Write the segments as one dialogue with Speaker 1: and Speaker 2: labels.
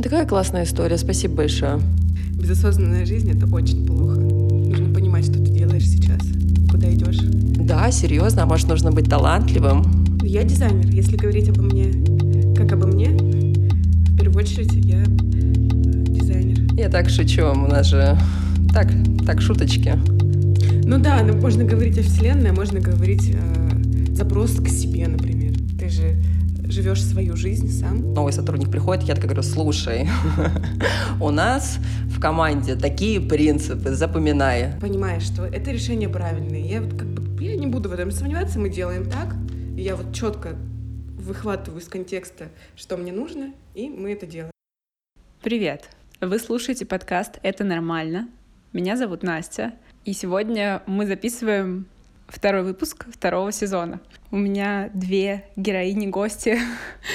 Speaker 1: Такая классная история, спасибо большое.
Speaker 2: Безосознанная жизнь — это очень плохо. Нужно понимать, что ты делаешь сейчас, куда идешь.
Speaker 1: Да, серьезно, а может нужно быть талантливым?
Speaker 2: Я дизайнер. Если говорить обо мне как обо мне, в первую очередь я дизайнер.
Speaker 1: Я так шучу, у нас же так, так шуточки.
Speaker 2: Ну да, ну, можно говорить о Вселенной, а можно говорить э, запрос к себе, например. Ты же живешь свою жизнь сам.
Speaker 1: Новый сотрудник приходит, я так говорю, слушай, у нас в команде такие принципы, запоминай.
Speaker 2: Понимаешь, что это решение правильное. Я вот как бы, я не буду в этом сомневаться, мы делаем так. И я вот четко выхватываю из контекста, что мне нужно, и мы это делаем.
Speaker 3: Привет! Вы слушаете подкаст «Это нормально». Меня зовут Настя, и сегодня мы записываем второй выпуск второго сезона. У меня две героини-гости.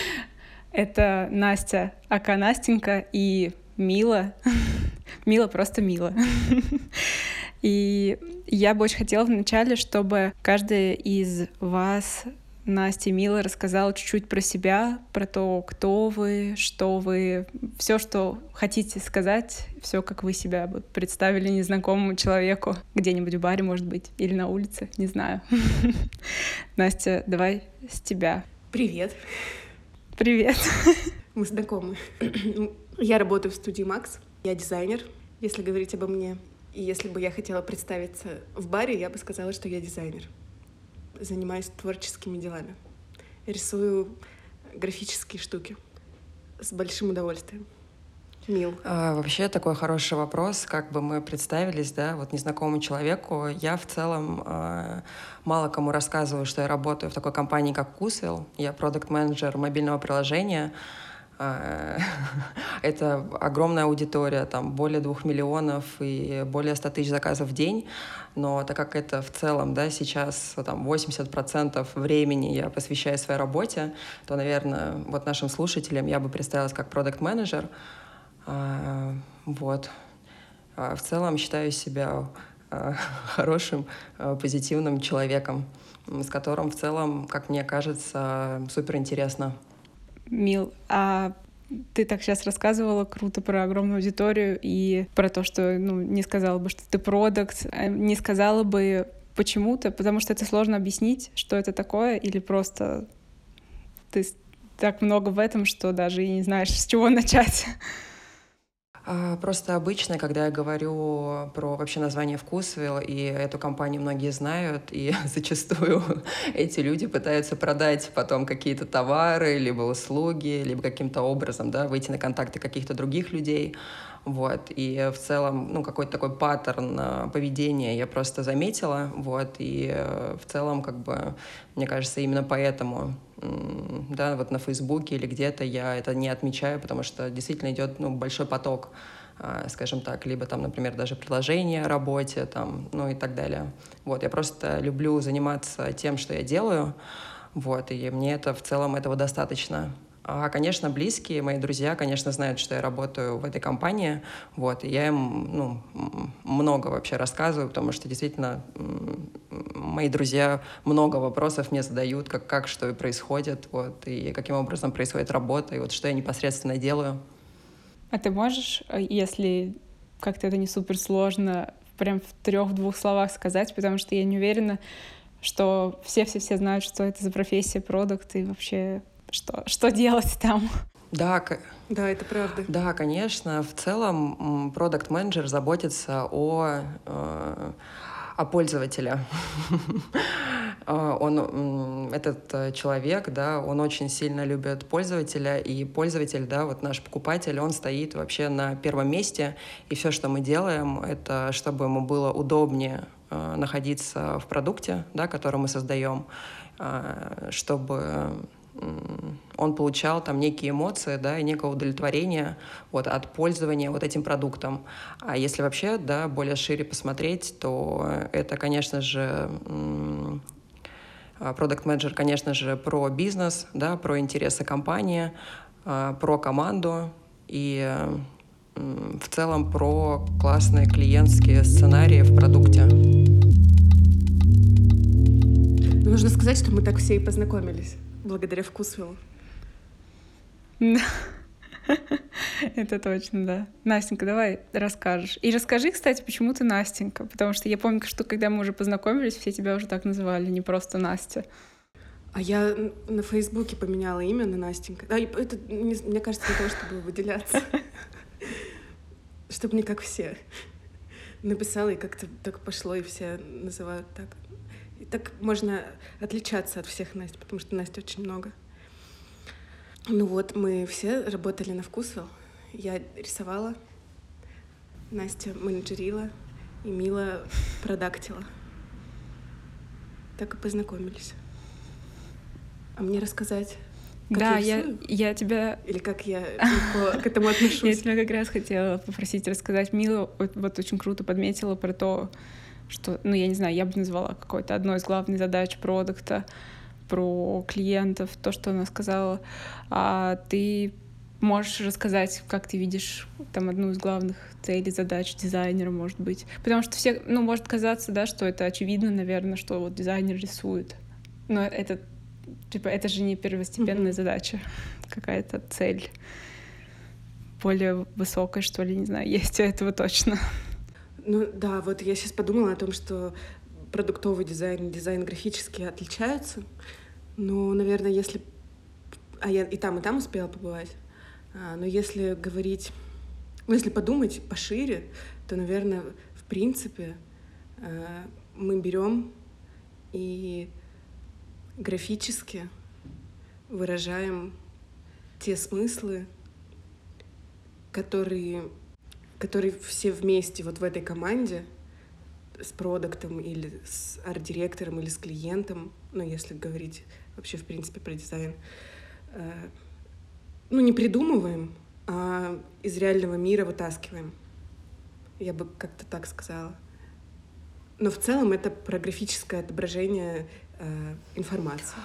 Speaker 3: Это Настя, Ака Настенька и Мила. Мила просто Мила. И я бы очень хотела вначале, чтобы каждая из вас Настя Мила рассказала чуть-чуть про себя, про то, кто вы, что вы, все, что хотите сказать, все, как вы себя представили незнакомому человеку, где-нибудь в баре, может быть, или на улице, не знаю. Настя, давай с тебя.
Speaker 2: Привет.
Speaker 3: Привет.
Speaker 2: Мы знакомы. Я работаю в студии Макс. Я дизайнер, если говорить обо мне. И если бы я хотела представиться в баре, я бы сказала, что я дизайнер занимаюсь творческими делами. Рисую графические штуки с большим удовольствием. Мил.
Speaker 1: А, вообще такой хороший вопрос, как бы мы представились, да, вот незнакомому человеку. Я в целом а, мало кому рассказываю, что я работаю в такой компании, как Кусвилл. Я продукт-менеджер мобильного приложения. А, это огромная аудитория, там более двух миллионов и более 100 тысяч заказов в день. Но так как это в целом, да, сейчас там 80% времени я посвящаю своей работе, то, наверное, вот нашим слушателям я бы представилась как продукт-менеджер. А, вот. А в целом считаю себя хорошим, позитивным человеком, с которым в целом, как мне кажется, супер интересно.
Speaker 3: Мил, а ты так сейчас рассказывала круто про огромную аудиторию и про то, что ну, не сказала бы, что ты продукт, а не сказала бы почему-то, потому что это сложно объяснить, что это такое, или просто ты так много в этом, что даже и не знаешь, с чего начать.
Speaker 1: А, просто обычно, когда я говорю про вообще название Вкусвилл, и эту компанию многие знают, и зачастую эти люди пытаются продать потом какие-то товары, либо услуги, либо каким-то образом да, выйти на контакты каких-то других людей. Вот. И в целом, ну, какой-то такой паттерн э, поведения я просто заметила. Вот. И э, в целом, как бы, мне кажется, именно поэтому да, вот на Фейсбуке или где-то я это не отмечаю, потому что действительно идет ну, большой поток э, скажем так, либо там, например, даже приложение о работе, там, ну и так далее. Вот, я просто люблю заниматься тем, что я делаю, вот, и мне это в целом этого достаточно. А, конечно, близкие, мои друзья, конечно, знают, что я работаю в этой компании, вот, и я им, ну, много вообще рассказываю, потому что действительно мои друзья много вопросов мне задают, как, как что и происходит, вот, и каким образом происходит работа, и вот что я непосредственно делаю.
Speaker 3: А ты можешь, э, если как-то это не супер сложно, прям в трех-двух словах сказать, потому что я не уверена, что все-все-все знают, что это за профессия, продукт и вообще что, что делать там.
Speaker 1: Да,
Speaker 2: да, это правда.
Speaker 1: Да, конечно. В целом, продукт менеджер заботится о, э, о пользователе. он, этот э, человек, да, он очень сильно любит пользователя, и пользователь, да, вот наш покупатель, он стоит вообще на первом месте, и все, что мы делаем, это чтобы ему было удобнее э, находиться в продукте, да, который мы создаем, чтобы он получал там некие эмоции, да, и некое удовлетворение вот, от пользования вот этим продуктом. А если вообще, да, более шире посмотреть, то это, конечно же, продукт менеджер конечно же, про бизнес, да, про интересы компании, а, про команду и в целом про классные клиентские сценарии в продукте.
Speaker 2: Нужно сказать, что мы так все и познакомились благодаря Вкусвиллу.
Speaker 3: Это точно, да. Настенька, давай расскажешь. И расскажи, кстати, почему ты Настенька, потому что я помню, что когда мы уже познакомились, все тебя уже так называли, не просто Настя.
Speaker 2: А я на Фейсбуке поменяла имя на Настенька. А это, мне кажется, для того, чтобы выделяться. Чтобы не как все. Написала, и как-то так пошло, и все называют так. И так можно отличаться от всех Настя, потому что Настя очень много. Ну вот, мы все работали на вкусвелл. Я рисовала, Настя менеджерила, и Мила продактила. Так и познакомились. А мне рассказать,
Speaker 3: как да, я, я, я тебя...
Speaker 2: Или как я к этому отношусь?
Speaker 3: Я тебя как раз хотела попросить рассказать. Мила вот, вот очень круто подметила про то, что, ну, я не знаю, я бы назвала какой-то одной из главных задач продукта — про клиентов, то, что она сказала. А ты можешь рассказать, как ты видишь там одну из главных целей, задач дизайнера, может быть. Потому что все, ну, может казаться, да, что это очевидно, наверное, что вот дизайнер рисует. Но это, типа, это же не первостепенная mm-hmm. задача, какая-то цель более высокая, что ли, не знаю, есть у этого точно.
Speaker 2: Ну да, вот я сейчас подумала о том, что продуктовый дизайн, дизайн графический отличаются. Но, наверное, если... А я и там, и там успела побывать. А, но если говорить... Ну, если подумать пошире, то, наверное, в принципе, а, мы берем и графически выражаем те смыслы, которые, которые все вместе вот в этой команде — с продуктом или с арт-директором или с клиентом, ну, если говорить вообще, в принципе, про дизайн, э, ну, не придумываем, а из реального мира вытаскиваем. Я бы как-то так сказала. Но в целом это про графическое отображение э, информации.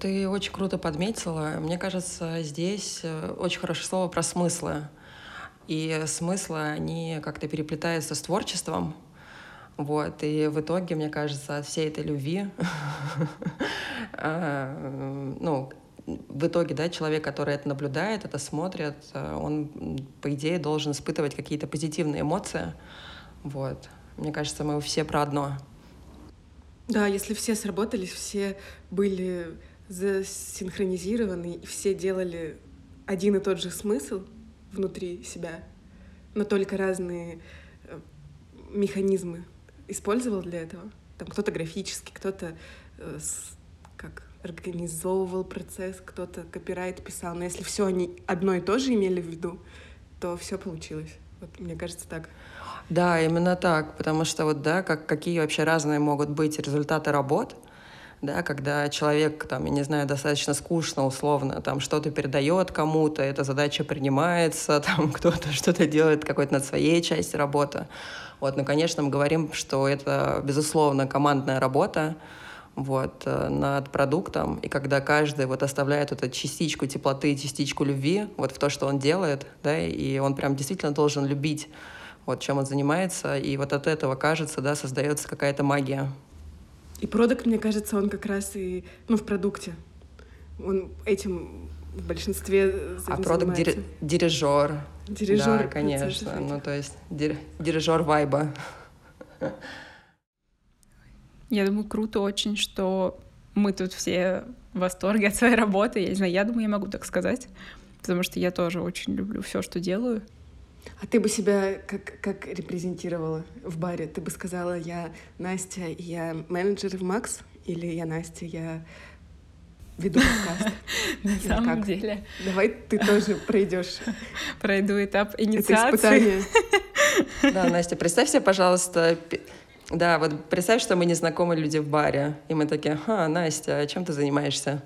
Speaker 1: Ты очень круто подметила. Мне кажется, здесь э, очень хорошее слово про смыслы. И смыслы, они как-то переплетаются с творчеством. Вот, и в итоге, мне кажется, от всей этой любви, а, ну, в итоге, да, человек, который это наблюдает, это смотрит, он, по идее, должен испытывать какие-то позитивные эмоции. Вот. Мне кажется, мы все про одно.
Speaker 2: Да, если все сработались, все были засинхронизированы, все делали один и тот же смысл внутри себя, но только разные э, механизмы использовал для этого. Там кто-то графически, кто-то э, как организовывал процесс, кто-то копирайт писал. Но если все они одно и то же имели в виду, то все получилось. Вот мне кажется так.
Speaker 1: Да, именно так, потому что вот да, как какие вообще разные могут быть результаты работ, да, когда человек, там, я не знаю, достаточно скучно, условно, там, что-то передает кому-то, эта задача принимается, там, кто-то что-то делает какой-то над своей частью работы. Вот, ну, конечно, мы говорим, что это, безусловно, командная работа, вот, э, над продуктом, и когда каждый вот оставляет эту частичку теплоты, частичку любви вот в то, что он делает, да, и он прям действительно должен любить вот чем он занимается, и вот от этого, кажется, да, создается какая-то магия.
Speaker 2: И продукт, мне кажется, он как раз и, ну, в продукте. Он этим в большинстве
Speaker 1: А продукт дир- дирижер.
Speaker 2: Дирижер.
Speaker 1: Да, конечно. Ну, то есть дир- дирижер вайба.
Speaker 3: Я думаю, круто очень, что мы тут все в восторге от своей работы. Я не знаю, я думаю, я могу так сказать, потому что я тоже очень люблю все, что делаю.
Speaker 2: А ты бы себя как, как репрезентировала в баре? Ты бы сказала, я Настя, я менеджер в Макс? Или я Настя, я веду подкаст.
Speaker 3: На самом деле.
Speaker 2: Давай ты тоже пройдешь.
Speaker 3: Пройду этап инициации.
Speaker 1: Да, Настя, представь себе, пожалуйста, да, вот представь, что мы незнакомые люди в баре, и мы такие, а, Настя, а чем ты занимаешься?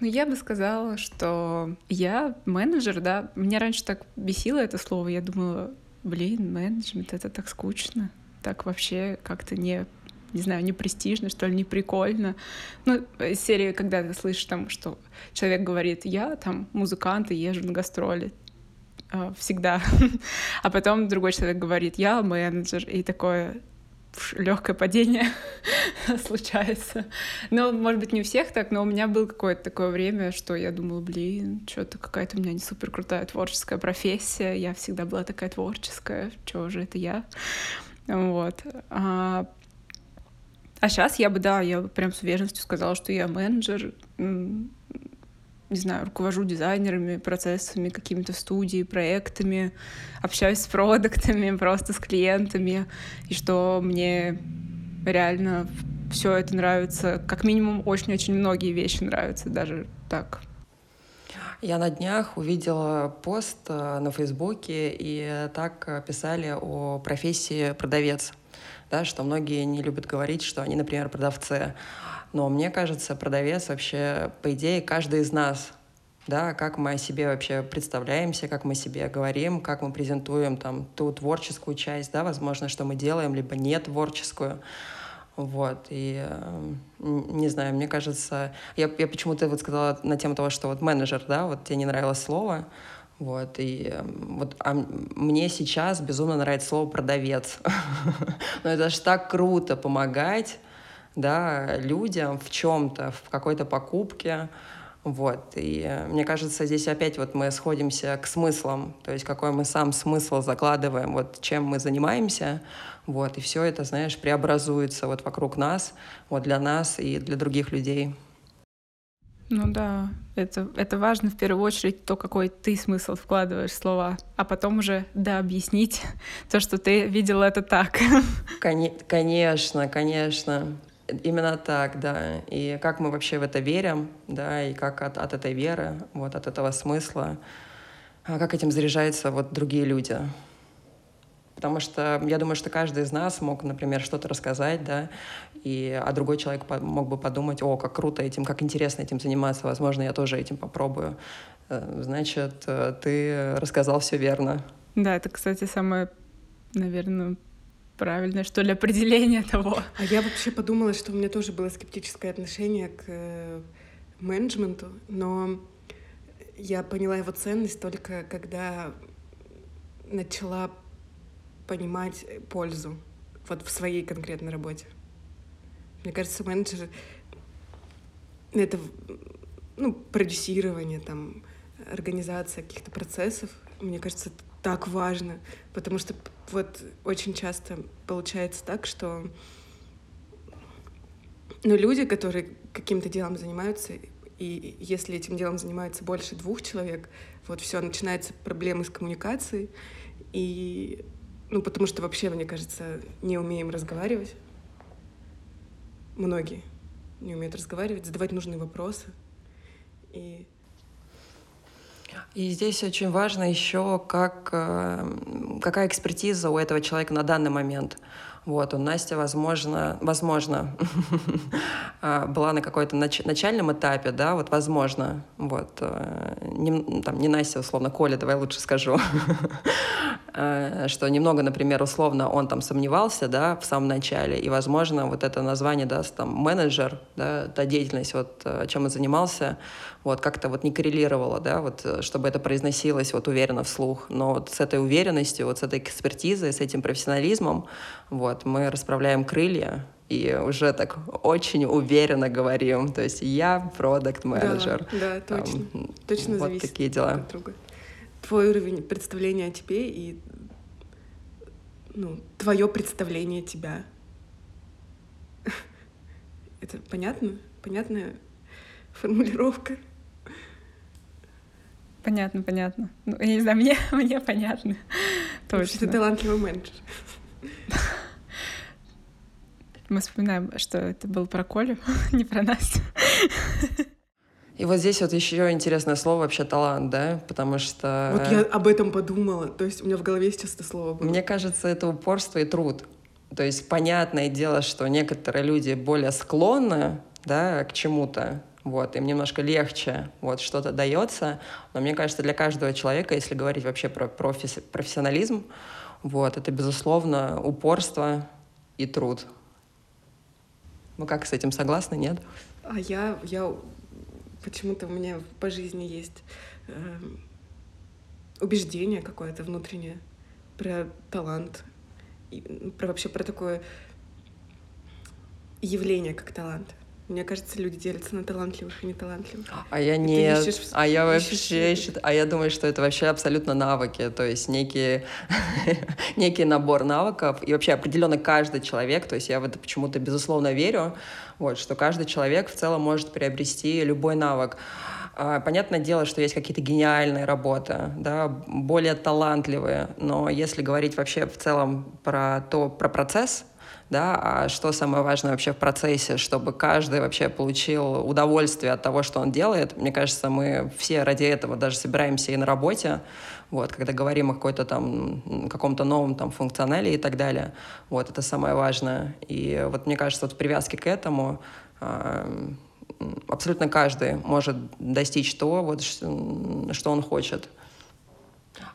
Speaker 3: Ну, я бы сказала, что я менеджер, да. Меня раньше так бесило это слово. Я думала, блин, менеджмент — это так скучно. Так вообще как-то не не знаю, не престижно, что ли, не прикольно. Ну, серия, когда ты слышишь там, что человек говорит, я там музыкант и езжу на гастроли, а, всегда. а потом другой человек говорит, я менеджер, и такое, легкое падение случается. Но, может быть, не у всех так, но у меня было какое-то такое время, что я думала, блин, что-то какая-то у меня не супер крутая творческая профессия, я всегда была такая творческая, что же это я? Вот. А, а сейчас я бы, да, я бы прям с уверенностью сказала, что я менеджер, не знаю, руковожу дизайнерами, процессами, какими-то студии, проектами, общаюсь с продуктами, просто с клиентами, и что мне реально все это нравится. Как минимум, очень-очень многие вещи нравятся, даже так.
Speaker 1: Я на днях увидела пост э, на Фейсбуке, и так писали о профессии продавец. Да, что многие не любят говорить, что они, например, продавцы. Но мне кажется, продавец вообще, по идее, каждый из нас, да, как мы о себе вообще представляемся, как мы себе говорим, как мы презентуем там ту творческую часть, да, возможно, что мы делаем, либо не творческую. Вот, и э, не знаю, мне кажется, я, я почему-то вот сказала на тему того, что вот менеджер, да, вот тебе не нравилось слово, вот, и э, вот а мне сейчас безумно нравится слово продавец. Но это же так круто помогать да, людям в чем-то, в какой-то покупке. Вот. И мне кажется, здесь опять вот мы сходимся к смыслам, то есть какой мы сам смысл закладываем, вот чем мы занимаемся, вот, и все это, знаешь, преобразуется вот вокруг нас, вот для нас и для других людей.
Speaker 3: Ну да, это, это важно в первую очередь то, какой ты смысл вкладываешь в слова, а потом уже, да, объяснить то, что ты видела это так.
Speaker 1: Конечно, конечно. Именно так, да. И как мы вообще в это верим, да, и как от, от этой веры, вот от этого смысла, а как этим заряжаются вот другие люди. Потому что я думаю, что каждый из нас мог, например, что-то рассказать, да, и, а другой человек мог бы подумать, о, как круто этим, как интересно этим заниматься, возможно, я тоже этим попробую. Э, значит, э, ты рассказал все верно.
Speaker 3: Да, это, кстати, самое, наверное, правильное, что ли, определение того.
Speaker 2: А я вообще подумала, что у меня тоже было скептическое отношение к э, менеджменту, но я поняла его ценность только когда начала понимать пользу вот в своей конкретной работе. Мне кажется, менеджер — это ну, продюсирование, там, организация каких-то процессов. Мне кажется, так важно, потому что вот очень часто получается так, что ну, люди, которые каким-то делом занимаются, и если этим делом занимается больше двух человек, вот все, начинаются проблемы с коммуникацией, и, ну, потому что вообще, мне кажется, не умеем разговаривать. Многие не умеют разговаривать, задавать нужные вопросы. И
Speaker 1: и здесь очень важно еще, как, э, какая экспертиза у этого человека на данный момент. Вот, у Насти, возможно, возможно, а, была на какой-то нач- начальном этапе, да, вот, возможно, вот, э, не, там, не Настя, условно, Коля, давай лучше скажу, что немного, например, условно он там сомневался, да, в самом начале, и, возможно, вот это название даст там менеджер, да, та деятельность, вот, э, чем он занимался, вот, как-то вот не коррелировало, да, вот, чтобы это произносилось вот уверенно вслух, но вот с этой уверенностью, вот с этой экспертизой, с этим профессионализмом, вот, мы расправляем крылья, и уже так очень уверенно говорим. То есть я продукт менеджер
Speaker 2: Да, да, точно. Там, точно
Speaker 1: вот
Speaker 2: зависит
Speaker 1: такие дела.
Speaker 2: друг от друга. Твой уровень представления о тебе и ну, твое представление тебя. Это понятно? Понятная формулировка?
Speaker 3: Понятно, понятно. Ну, я не знаю, мне, мне понятно. Точно.
Speaker 2: Ты талантливый менеджер.
Speaker 3: Мы вспоминаем, что это был про Колю, не про Настю.
Speaker 1: И вот здесь вот еще интересное слово вообще талант, да, потому что...
Speaker 2: Вот я об этом подумала, то есть у меня в голове сейчас это слово было.
Speaker 1: Мне кажется, это упорство и труд. То есть понятное дело, что некоторые люди более склонны, да, к чему-то, вот, им немножко легче, вот, что-то дается, но мне кажется, для каждого человека, если говорить вообще про профи- профессионализм, вот, это, безусловно, упорство и труд. Вы как с этим согласны, нет?
Speaker 2: А я, я почему-то у меня по жизни есть э, убеждение какое-то внутреннее про талант, и про вообще про такое явление, как талант. Мне кажется, люди делятся на талантливых и неталантливых.
Speaker 1: А я не, а я вообще считаю, а я думаю, что это вообще абсолютно навыки, то есть некий, некий набор навыков, и вообще определенно каждый человек, то есть я в это почему-то безусловно верю, вот, что каждый человек в целом может приобрести любой навык. А, понятное дело, что есть какие-то гениальные работы, да, более талантливые, но если говорить вообще в целом про то, про процесс, да, а что самое важное вообще в процессе, чтобы каждый вообще получил удовольствие от того, что он делает. Мне кажется, мы все ради этого даже собираемся и на работе, вот, когда говорим о какой-то там каком-то новом там функционале и так далее. Вот, это самое важное. И вот мне кажется, вот в привязке к этому э, абсолютно каждый может достичь того, вот, что он хочет.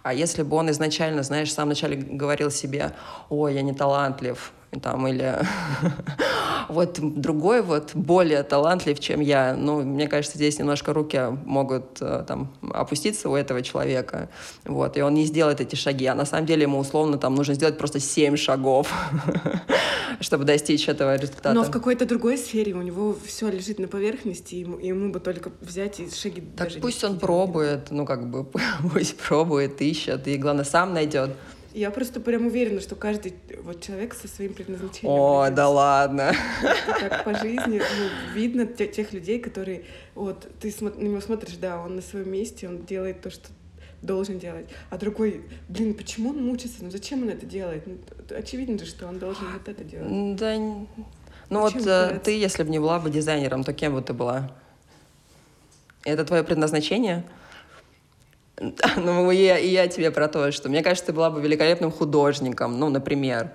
Speaker 1: А если бы он изначально, знаешь, в самом начале говорил себе, ой, я не талантлив, там, или вот другой вот более талантлив, чем я. Ну, мне кажется, здесь немножко руки могут э, там опуститься у этого человека, вот, и он не сделает эти шаги, а на самом деле ему условно там нужно сделать просто семь шагов, чтобы достичь этого результата.
Speaker 2: Но в какой-то другой сфере у него все лежит на поверхности, ему, ему бы только взять и шаги
Speaker 1: Так пусть он пробует, ну, как бы, пусть пробует, ищет, и, главное, сам найдет.
Speaker 2: Я просто прям уверена, что каждый вот человек со своим предназначением.
Speaker 1: О, да ладно.
Speaker 2: Так по жизни ну, видно тех людей, которые вот ты на него смотришь, да, он на своем месте, он делает то, что должен делать. А другой, блин, почему он мучится? Ну зачем он это делает? Ну, очевидно же, что он должен вот это делать.
Speaker 1: Да. Ну вот э, ты, если бы не была бы дизайнером, то кем бы ты была? Это твое предназначение? Ну, и я, и я тебе про то, что мне кажется, ты была бы великолепным художником, ну, например.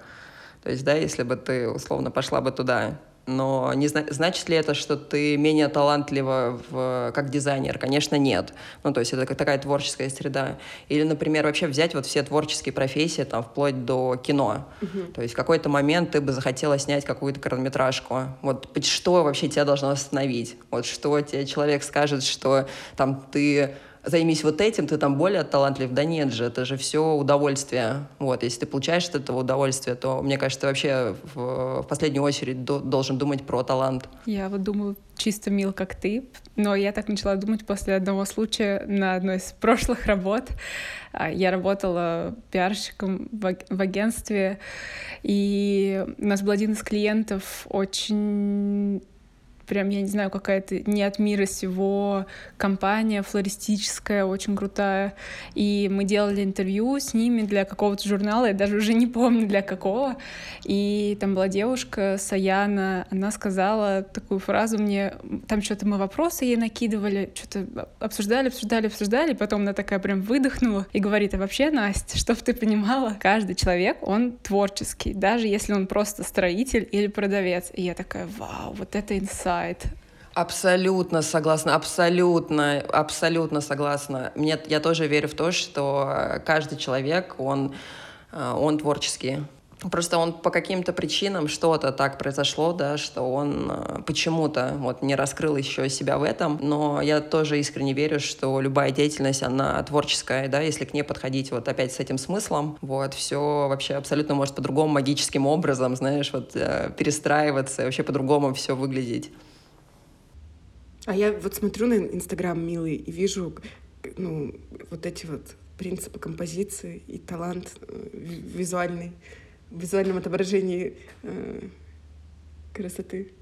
Speaker 1: То есть, да, если бы ты, условно, пошла бы туда. Но не зна- значит ли это, что ты менее талантлива в, как дизайнер? Конечно, нет. Ну, то есть это такая творческая среда. Или, например, вообще взять вот все творческие профессии, там, вплоть до кино. Uh-huh. То есть в какой-то момент ты бы захотела снять какую-то короткометражку. Вот что вообще тебя должно остановить? Вот что тебе человек скажет, что там ты займись вот этим, ты там более талантлив. Да нет же, это же все удовольствие. Вот, если ты получаешь от этого удовольствие, то, мне кажется, ты вообще в, в последнюю очередь до, должен думать про талант.
Speaker 3: Я вот думаю, чисто мил, как ты, но я так начала думать после одного случая на одной из прошлых работ. А, я работала пиарщиком в агентстве, и у нас был один из клиентов очень прям, я не знаю, какая-то не от мира сего компания флористическая, очень крутая. И мы делали интервью с ними для какого-то журнала, я даже уже не помню для какого. И там была девушка, Саяна, она сказала такую фразу мне, там что-то мы вопросы ей накидывали, что-то обсуждали, обсуждали, обсуждали, потом она такая прям выдохнула и говорит, а вообще, Настя, чтоб ты понимала, каждый человек, он творческий, даже если он просто строитель или продавец. И я такая, вау, вот это инсайт бывает.
Speaker 1: Абсолютно согласна, абсолютно, абсолютно согласна. Мне, я тоже верю в то, что каждый человек, он, э, он творческий. Просто он по каким-то причинам что-то так произошло, да, что он э, почему-то вот не раскрыл еще себя в этом. Но я тоже искренне верю, что любая деятельность, она творческая, да, если к ней подходить вот опять с этим смыслом, вот, все вообще абсолютно может по-другому магическим образом, знаешь, вот э, перестраиваться, вообще по-другому все выглядеть.
Speaker 2: А я вот смотрю на Инстаграм милый и вижу, ну, вот эти вот принципы композиции и талант э, визуальный, визуальном отображении э, красоты.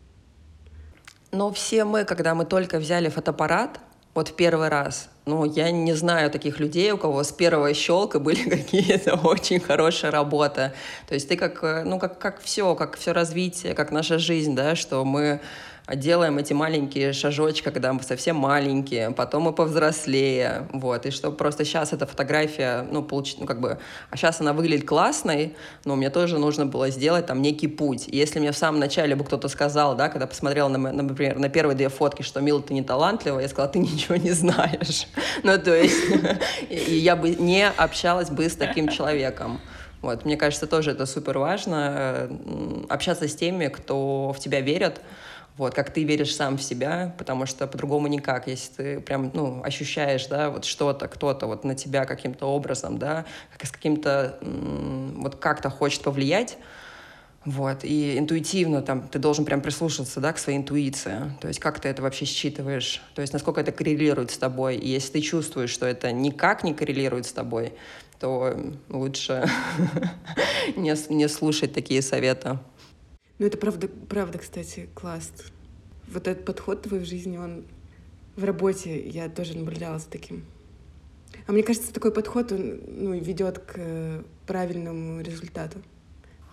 Speaker 1: Но все мы, когда мы только взяли фотоаппарат, вот в первый раз, ну, я не знаю таких людей, у кого с первого щелка были какие-то очень хорошие работы. То есть ты как, э, ну, как, как все, как все развитие, как наша жизнь, да, что мы делаем эти маленькие шажочки, когда мы совсем маленькие, потом мы повзрослее, вот, и что просто сейчас эта фотография, ну, получить, ну, как бы, а сейчас она выглядит классной, но мне тоже нужно было сделать там некий путь. И если мне в самом начале бы кто-то сказал, да, когда посмотрел, на, например, на первые две фотки, что, Мила, ты не талантлива, я сказала, ты ничего не знаешь. Ну, то есть, и я бы не общалась бы с таким человеком. Вот, мне кажется, тоже это супер важно, общаться с теми, кто в тебя верит, вот, как ты веришь сам в себя, потому что по-другому никак, если ты прям, ну, ощущаешь, да, вот что-то, кто-то вот на тебя каким-то образом, да, как с каким-то, вот как-то хочет повлиять, Вот, и интуитивно там ты должен прям прислушаться, да, к своей интуиции. То есть как ты это вообще считываешь? То есть насколько это коррелирует с тобой? И если ты чувствуешь, что это никак не коррелирует с тобой, то лучше не, слушать такие советы.
Speaker 2: Ну, это правда, правда, кстати, класс. Вот этот подход твой в жизни, он в работе, я тоже наблюдала за таким. А мне кажется, такой подход, он ну, ведет к правильному результату.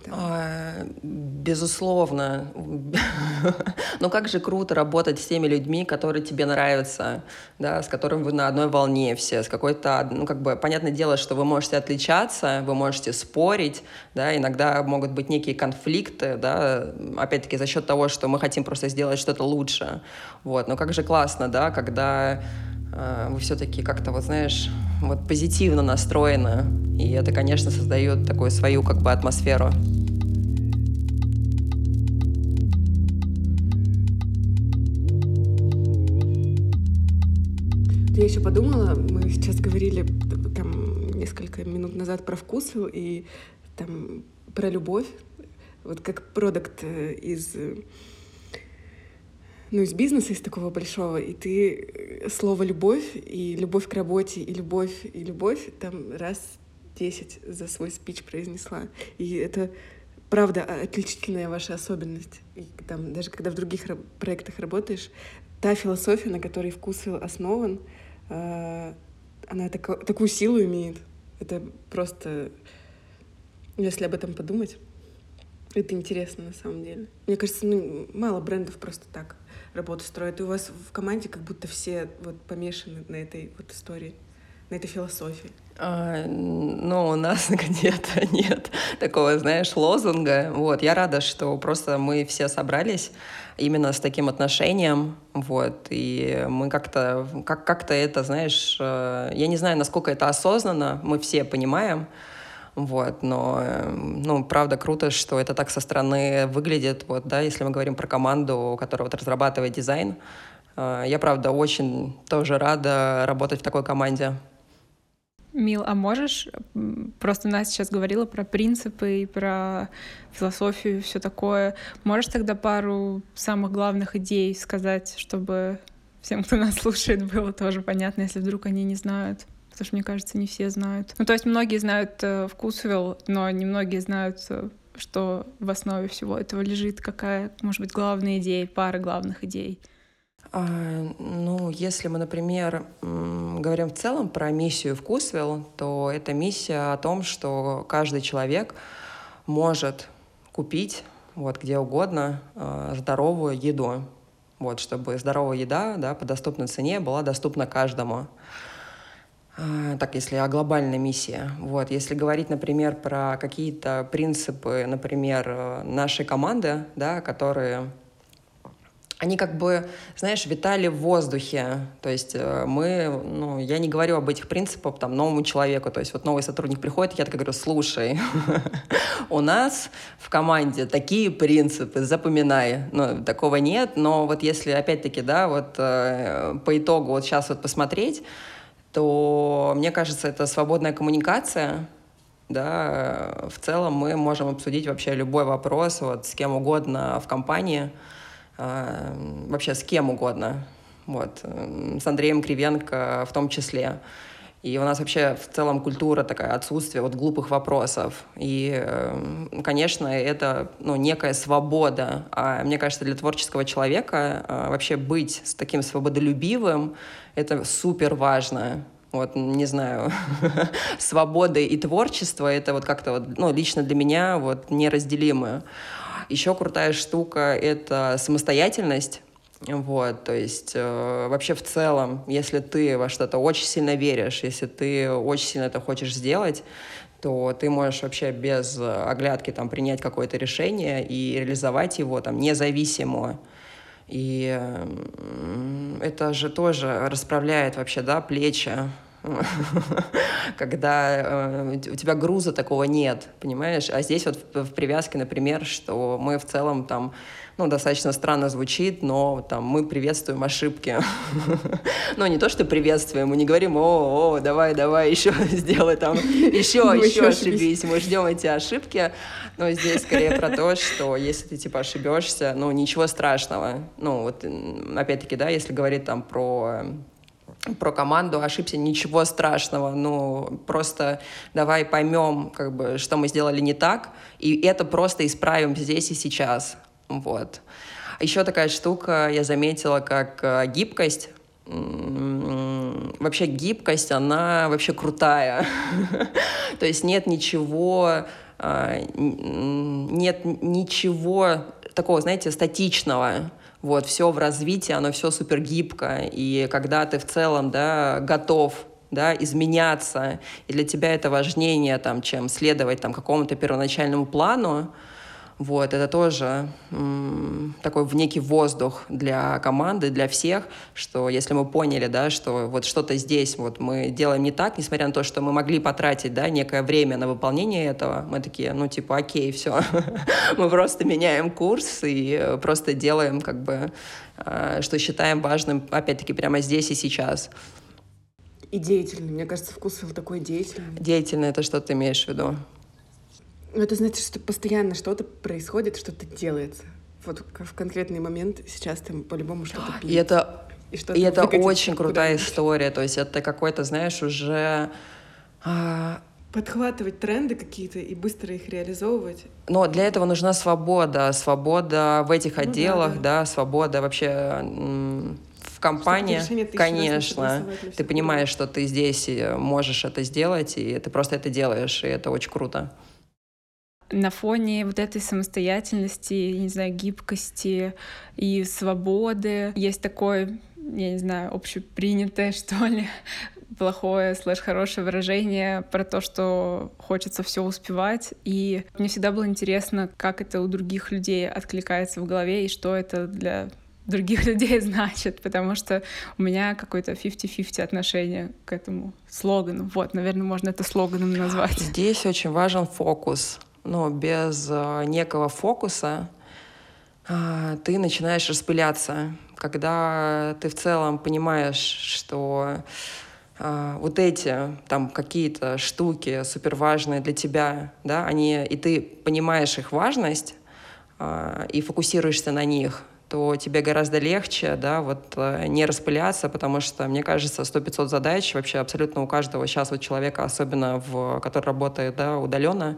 Speaker 1: А, безусловно. Но как же круто работать с теми людьми, которые тебе нравятся, да, с которыми вы на одной волне все, с какой-то, ну, как бы, понятное дело, что вы можете отличаться, вы можете спорить, да, иногда могут быть некие конфликты, да, опять-таки за счет того, что мы хотим просто сделать что-то лучше, вот, но как же классно, да, когда вы все-таки как-то, вот знаешь, вот позитивно настроены, и это, конечно, создает такую свою как бы атмосферу.
Speaker 2: Я еще подумала, мы сейчас говорили там несколько минут назад про вкус и там про любовь, вот как продукт э, из ну, из бизнеса, из такого большого, и ты э, слово «любовь» и «любовь к работе» и «любовь» и «любовь» там раз десять за свой спич произнесла. И это правда отличительная ваша особенность. И там, даже когда в других проектах работаешь, та философия, на которой вкусвилл основан, э, она так, такую силу имеет. Это просто, если об этом подумать, это интересно на самом деле. Мне кажется, ну, мало брендов просто так работу строят. И у вас в команде как будто все вот помешаны на этой вот истории, на этой философии.
Speaker 1: А, ну, у нас где-то нет такого, знаешь, лозунга. Вот, я рада, что просто мы все собрались именно с таким отношением, вот, и мы как-то, как, как-то это, знаешь, э, я не знаю, насколько это осознанно, мы все понимаем, вот, но, эм, ну, правда, круто, что это так со стороны выглядит, вот, да, если мы говорим про команду, которая вот разрабатывает дизайн. Э, я, правда, очень тоже рада работать в такой команде.
Speaker 3: Мил, а можешь, просто Настя сейчас говорила про принципы и про философию и все такое. Можешь тогда пару самых главных идей сказать, чтобы всем, кто нас слушает, было тоже понятно, если вдруг они не знают? Потому что, мне кажется, не все знают. Ну, то есть многие знают э, вкусвилл, но немногие знают, э, что в основе всего этого лежит, какая, может быть, главная идея, пара главных идей.
Speaker 1: А, ну, если мы, например, говорим в целом про миссию вкусвилл, то это миссия о том, что каждый человек может купить вот где угодно э, здоровую еду, вот чтобы здоровая еда, да, по доступной цене была доступна каждому. А, так, если о глобальной миссии. Вот, если говорить, например, про какие-то принципы, например, э, нашей команды, да, которые они как бы, знаешь, витали в воздухе. То есть э, мы, ну, я не говорю об этих принципах там новому человеку. То есть вот новый сотрудник приходит, я так говорю, слушай, у нас в команде такие принципы, запоминай. Ну, такого нет, но вот если опять-таки, да, вот э, по итогу вот сейчас вот посмотреть, то, мне кажется, это свободная коммуникация, да, в целом мы можем обсудить вообще любой вопрос вот, с кем угодно в компании, э, вообще с кем угодно, вот, с Андреем Кривенко в том числе. И у нас вообще в целом культура такая, отсутствие вот глупых вопросов. И, эм, конечно, это ну, некая свобода. А мне кажется, для творческого человека э, вообще быть с таким свободолюбивым — это супер важно. Вот, не знаю, свобода и творчество — это вот как-то вот, ну, лично для меня вот неразделимы. Еще крутая штука — это самостоятельность вот, то есть э, вообще в целом, если ты во что-то очень сильно веришь, если ты очень сильно это хочешь сделать, то ты можешь вообще без оглядки там принять какое-то решение и реализовать его там независимо. И э, это же тоже расправляет вообще, да, плечи когда э, у тебя груза такого нет, понимаешь? А здесь вот в, в привязке, например, что мы в целом там ну, достаточно странно звучит, но там мы приветствуем ошибки. Ну, не то, что приветствуем, мы не говорим, о, о, давай, давай, еще сделай там, еще, еще ошибись. Мы ждем эти ошибки, но здесь скорее про то, что если ты, типа, ошибешься, ну, ничего страшного. Ну, вот, опять-таки, да, если говорить там про про команду ошибся, ничего страшного, ну, просто давай поймем, как бы, что мы сделали не так, и это просто исправим здесь и сейчас. Вот. Еще такая штука я заметила, как э, гибкость. Вообще гибкость, она вообще крутая. То есть нет ничего, э, нет ничего такого, знаете, статичного. Вот, все в развитии, оно все супер гибко. И когда ты в целом, да, готов да, изменяться, и для тебя это важнее, там, чем следовать там, какому-то первоначальному плану, вот, это тоже м, такой в некий воздух для команды, для всех, что если мы поняли, да, что вот что-то здесь вот мы делаем не так, несмотря на то, что мы могли потратить, да, некое время на выполнение этого, мы такие, ну, типа, окей, все, мы просто меняем курс и просто делаем, как бы, э, что считаем важным, опять-таки, прямо здесь и сейчас.
Speaker 2: И деятельный. Мне кажется, вкус такой деятельный.
Speaker 1: Деятельный — это что ты имеешь в виду?
Speaker 2: Ну, это значит, что постоянно что-то происходит, что-то делается. Вот в конкретный момент сейчас там по-любому что-то
Speaker 1: пьет. И это, и, и это очень крутая история. То есть это какой-то, знаешь, уже...
Speaker 2: А... Подхватывать тренды какие-то и быстро их реализовывать.
Speaker 1: Но для этого нужна свобода. Свобода в этих отделах, ну, да, да. да, свобода вообще в компании, конечно, ты понимаешь, что ты здесь можешь это сделать, и ты просто это делаешь, и это очень круто
Speaker 3: на фоне вот этой самостоятельности, не знаю, гибкости и свободы есть такое, я не знаю, общепринятое, что ли, плохое слэш хорошее выражение про то, что хочется все успевать. И мне всегда было интересно, как это у других людей откликается в голове и что это для других людей значит, потому что у меня какое-то 50-50 отношение к этому слогану. Вот, наверное, можно это слоганом назвать.
Speaker 1: Здесь очень важен фокус но без э, некого фокуса э, ты начинаешь распыляться. Когда ты в целом понимаешь, что э, вот эти там какие-то штуки супер важные для тебя, да, они, и ты понимаешь их важность и фокусируешься на них, то тебе гораздо легче, да, вот не распыляться, потому что, мне кажется, 100-500 задач вообще абсолютно у каждого сейчас вот человека, особенно в, который работает, да, удаленно,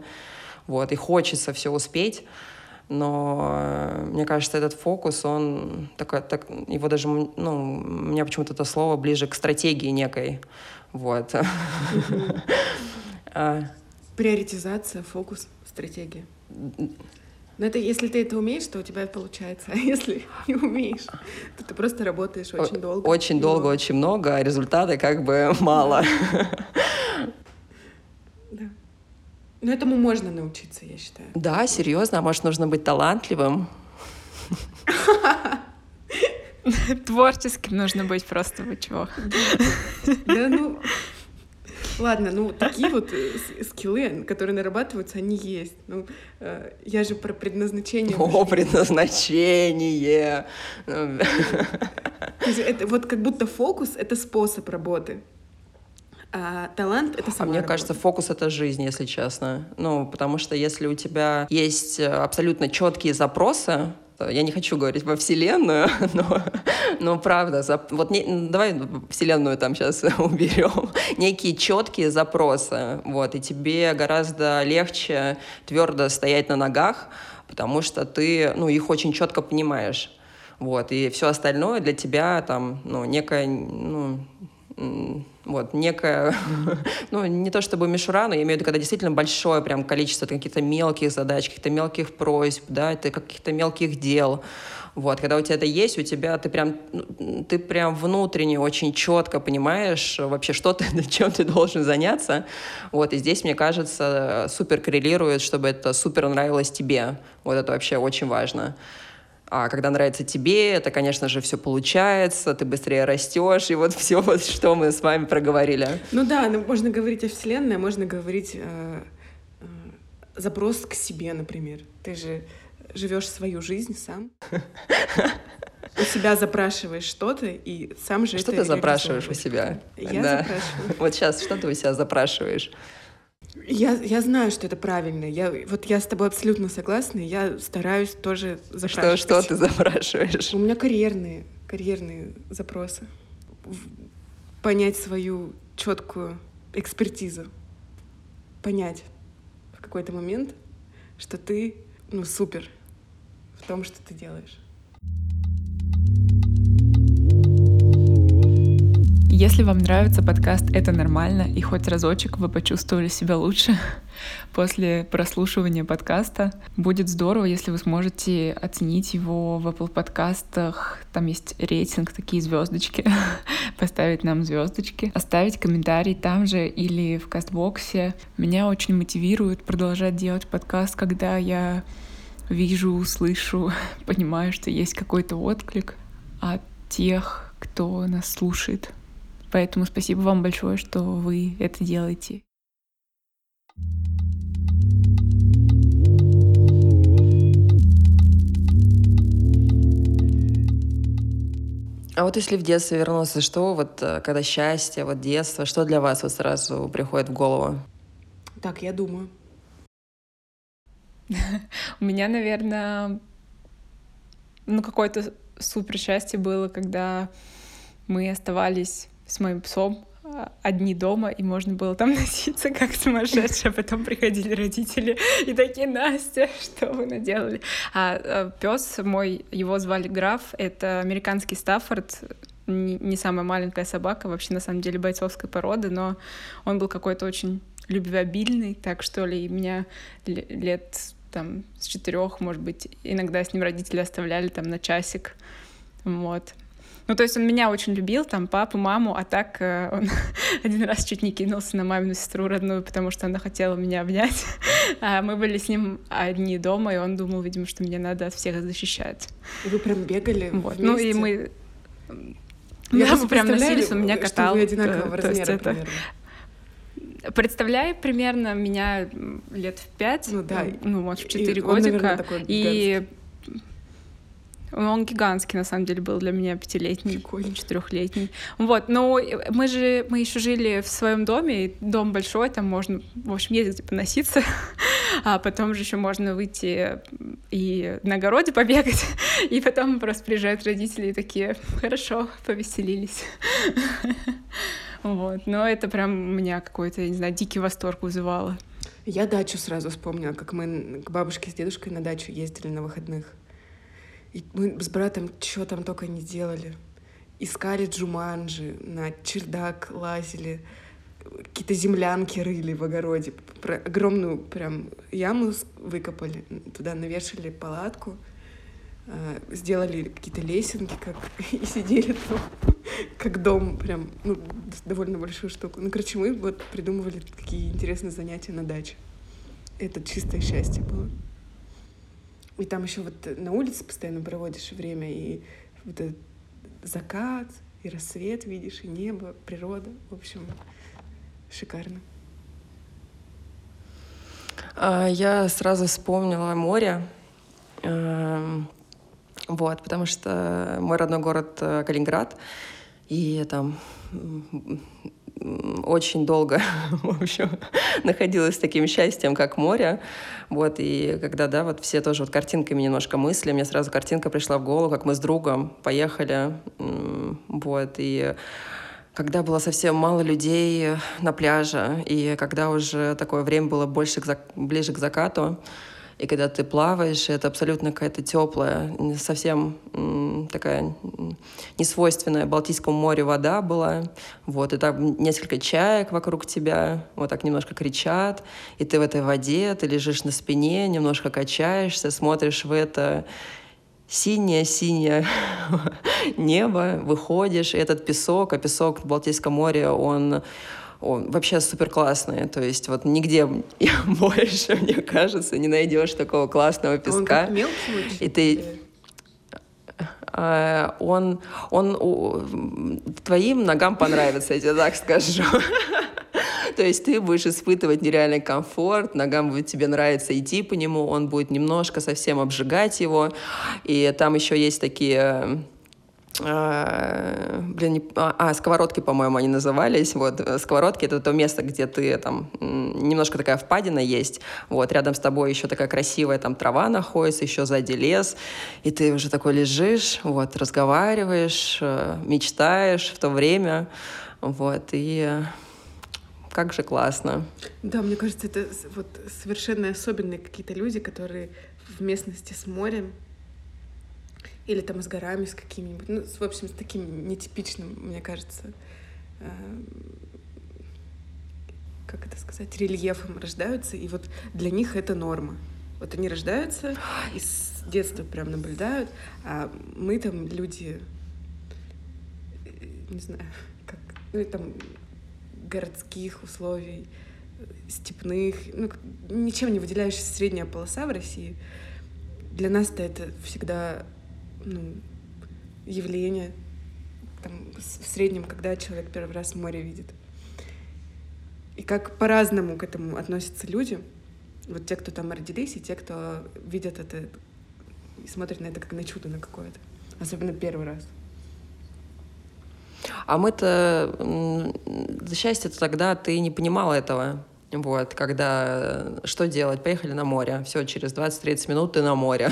Speaker 1: вот, и хочется все успеть, но э, мне кажется, этот фокус, он такой, так, его даже, ну, у меня почему-то это слово ближе к стратегии некой, вот.
Speaker 2: А. Приоритизация, фокус, стратегия. Но это если ты это умеешь, то у тебя это получается. А если не умеешь, то ты просто работаешь очень долго.
Speaker 1: Очень долго, очень много, а результаты как бы мало.
Speaker 2: Но этому можно научиться, я считаю.
Speaker 1: Да, серьезно. А может, нужно быть талантливым?
Speaker 3: Творческим нужно быть просто, вы чего?
Speaker 2: Да, ну... Ладно, ну такие вот э, скиллы, которые нарабатываются, они есть. Ну, э, я же про предназначение.
Speaker 1: О, предназначение!
Speaker 2: Это вот как будто фокус — это способ работы а талант — это сама
Speaker 1: А мне кажется, фокус — это жизнь, если честно. Ну, потому что если у тебя есть э, абсолютно четкие запросы, я не хочу говорить во Вселенную, но, но правда, за, вот не, давай Вселенную там сейчас уберем, некие четкие запросы, вот, и тебе гораздо легче твердо стоять на ногах, потому что ты, ну, их очень четко понимаешь, вот, и все остальное для тебя там, ну, некая, ну, вот, некая, ну, не то чтобы мишура, но я имею в виду, когда действительно большое прям количество каких-то мелких задач, каких-то мелких просьб, да, это каких-то мелких дел, вот, когда у тебя это есть, у тебя ты прям, ну, ты прям внутренне очень четко понимаешь вообще, что ты, чем ты должен заняться, вот, и здесь, мне кажется, супер коррелирует, чтобы это супер нравилось тебе, вот это вообще очень важно. А когда нравится тебе, это, конечно же, все получается, ты быстрее растешь, и вот все, вот что мы с вами проговорили.
Speaker 2: Ну да, ну, можно говорить о Вселенной, можно говорить э, э, запрос к себе, например. Ты же живешь свою жизнь сам. У себя запрашиваешь что-то, и сам же
Speaker 1: Что ты запрашиваешь у себя?
Speaker 2: Я запрашиваю.
Speaker 1: Вот сейчас, что ты у себя запрашиваешь?
Speaker 2: Я, я знаю, что это правильно. Я, вот я с тобой абсолютно согласна. Я стараюсь тоже
Speaker 1: Что,
Speaker 2: запрашивать.
Speaker 1: что ты запрашиваешь?
Speaker 2: У меня карьерные, карьерные запросы. Понять свою четкую экспертизу. Понять в какой-то момент, что ты, ну, супер в том, что ты делаешь.
Speaker 3: Если вам нравится подкаст «Это нормально» и хоть разочек вы почувствовали себя лучше после прослушивания подкаста, будет здорово, если вы сможете оценить его в Apple подкастах. Там есть рейтинг, такие звездочки. Поставить нам звездочки. Оставить комментарий там же или в кастбоксе. Меня очень мотивирует продолжать делать подкаст, когда я вижу, слышу, понимаю, что есть какой-то отклик от тех, кто нас слушает. Поэтому спасибо вам большое, что вы это делаете.
Speaker 1: А вот если в детство вернуться, что вот, э, когда счастье, вот детство, что для вас вот сразу приходит в голову?
Speaker 2: Так, я думаю.
Speaker 3: У меня, наверное, ну какое-то супер счастье было, когда мы оставались с моим псом а, одни дома, и можно было там носиться как сумасшедшие, а потом приходили родители и такие, Настя, что вы наделали? А, пес мой, его звали Граф, это американский Стаффорд, не, не самая маленькая собака, вообще на самом деле бойцовской породы, но он был какой-то очень любвеобильный, так что ли, и меня ле- лет там с четырех, может быть, иногда с ним родители оставляли там на часик, вот. Ну, то есть он меня очень любил, там, папу, маму, а так э, он один раз чуть не кинулся на мамину сестру родную, потому что она хотела меня обнять. А мы были с ним одни дома, и он думал, видимо, что мне надо от всех защищать.
Speaker 2: И вы прям бегали
Speaker 3: Вот. Ну, и
Speaker 2: вместе?
Speaker 3: мы...
Speaker 2: Я
Speaker 3: Да, мы прям носились, он меня
Speaker 2: что
Speaker 3: катал.
Speaker 2: вы
Speaker 3: э,
Speaker 2: одинакового
Speaker 3: то есть
Speaker 2: размера
Speaker 3: это-
Speaker 2: примерно.
Speaker 3: Представляй примерно меня лет в пять,
Speaker 2: Ну да,
Speaker 3: э, ну, может, в
Speaker 2: и
Speaker 3: четыре
Speaker 2: он, наверное,
Speaker 3: годика.
Speaker 2: такой
Speaker 3: И он гигантский, на самом деле, был для меня пятилетний,
Speaker 2: Прикольно.
Speaker 3: четырехлетний. Вот, но мы же, мы еще жили в своем доме, и дом большой, там можно, в общем, ездить поноситься, а потом же еще можно выйти и на огороде побегать, и потом просто приезжают родители и такие, хорошо, повеселились. Вот, но это прям меня какой-то, я не знаю, дикий восторг вызывало.
Speaker 2: Я дачу сразу вспомнила, как мы к бабушке с дедушкой на дачу ездили на выходных. И мы с братом что там только не делали. Искали джуманджи, на чердак лазили, какие-то землянки рыли в огороде. Про- огромную прям яму выкопали, туда навешали палатку, э, сделали какие-то лесенки, как и сидели там, как дом, прям, ну, довольно большую штуку. Ну, короче, мы вот придумывали какие интересные занятия на даче. Это чистое счастье было. И там еще вот на улице постоянно проводишь время, и вот этот закат, и рассвет видишь, и небо, природа. В общем, шикарно.
Speaker 1: А, Я сразу вспомнила море. Эм, Вот, потому что мой родной город э, Калининград, и там очень долго, в общем, находилась с таким счастьем, как море. Вот, и когда, да, вот все тоже вот картинками немножко мысли, мне сразу картинка пришла в голову, как мы с другом поехали, вот, и когда было совсем мало людей на пляже, и когда уже такое время было больше к зак- ближе к закату, и когда ты плаваешь, это абсолютно какая-то теплая, совсем такая несвойственная Балтийскому морю вода была. Вот, и там несколько чаек вокруг тебя, вот так немножко кричат, и ты в этой воде, ты лежишь на спине, немножко качаешься, смотришь в это синее-синее небо, выходишь, и этот песок, а песок в Балтийском море, он он вообще супер классный. То есть вот нигде больше, мне кажется, не найдешь такого классного
Speaker 2: он
Speaker 1: песка.
Speaker 2: как мелкий?
Speaker 1: И ты- э, он, он твоим ногам понравится, я тебе так скажу. То есть ты будешь испытывать нереальный комфорт, ногам будет тебе нравится идти по нему, он будет немножко совсем обжигать его. И там еще есть такие а, блин, не, а, а, сковородки, по-моему, они назывались. Вот, э, сковородки — это то место, где ты там немножко такая впадина есть. Вот, рядом с тобой еще такая красивая там трава находится, еще сзади лес, и ты уже такой лежишь, вот, разговариваешь, э, мечтаешь в то время, вот, и как же классно.
Speaker 2: Да, мне кажется, это вот совершенно особенные какие-то люди, которые в местности с морем или там с горами, с какими-нибудь, ну, в общем, с таким нетипичным, мне кажется, э, как это сказать, рельефом рождаются, и вот для них это норма. Вот они рождаются и с детства прям наблюдают, а мы там люди, э, не знаю, как, ну, там, городских условий, степных, ну, ничем не выделяющаяся средняя полоса в России, для нас-то это всегда ну, явление там, в среднем, когда человек первый раз море видит. И как по-разному к этому относятся люди. Вот те, кто там родились, и те, кто видят это и смотрят на это как на чудо на какое-то. Особенно первый раз.
Speaker 1: А мы-то, за счастье, тогда ты не понимала этого. Вот, когда э, что делать? Поехали на море. Все, через 20-30 минут ты на море.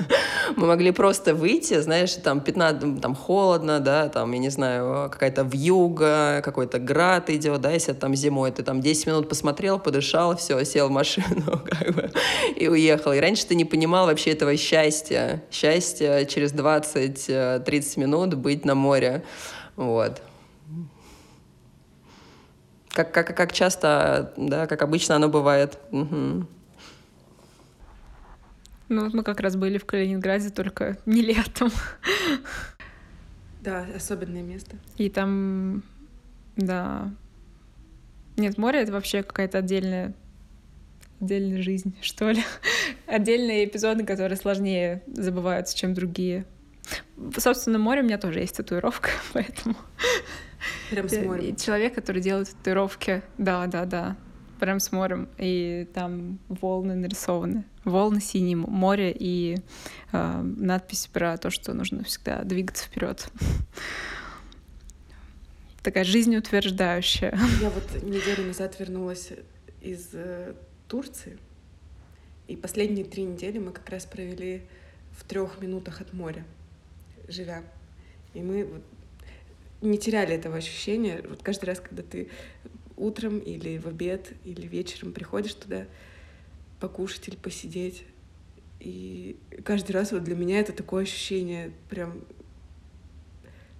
Speaker 1: Мы могли просто выйти, знаешь, там 15, там холодно, да, там, я не знаю, какая-то вьюга, какой-то град идет, да, если там зимой ты там 10 минут посмотрел, подышал, все, сел в машину, как бы, и уехал. И раньше ты не понимал вообще этого счастья. Счастье через 20-30 э, минут быть на море. Вот как, как, как часто, да, как обычно оно бывает. Угу.
Speaker 3: Ну вот мы как раз были в Калининграде, только не летом.
Speaker 2: Да, особенное место.
Speaker 3: И там, да. Нет, море — это вообще какая-то отдельная отдельная жизнь, что ли. Отдельные эпизоды, которые сложнее забываются, чем другие. Собственно, море у меня тоже есть татуировка, поэтому
Speaker 2: Прям с морем.
Speaker 3: Человек, который делает татуировки, да, да, да, прям с морем, и там волны нарисованы. Волны синие, море и э, надпись про то, что нужно всегда двигаться вперед. Такая жизнеутверждающая.
Speaker 2: Я вот неделю назад вернулась из э, Турции, и последние три недели мы как раз провели в трех минутах от моря, живя. И мы вот не теряли этого ощущения. Вот каждый раз, когда ты утром или в обед или вечером приходишь туда покушать или посидеть, и каждый раз вот для меня это такое ощущение прям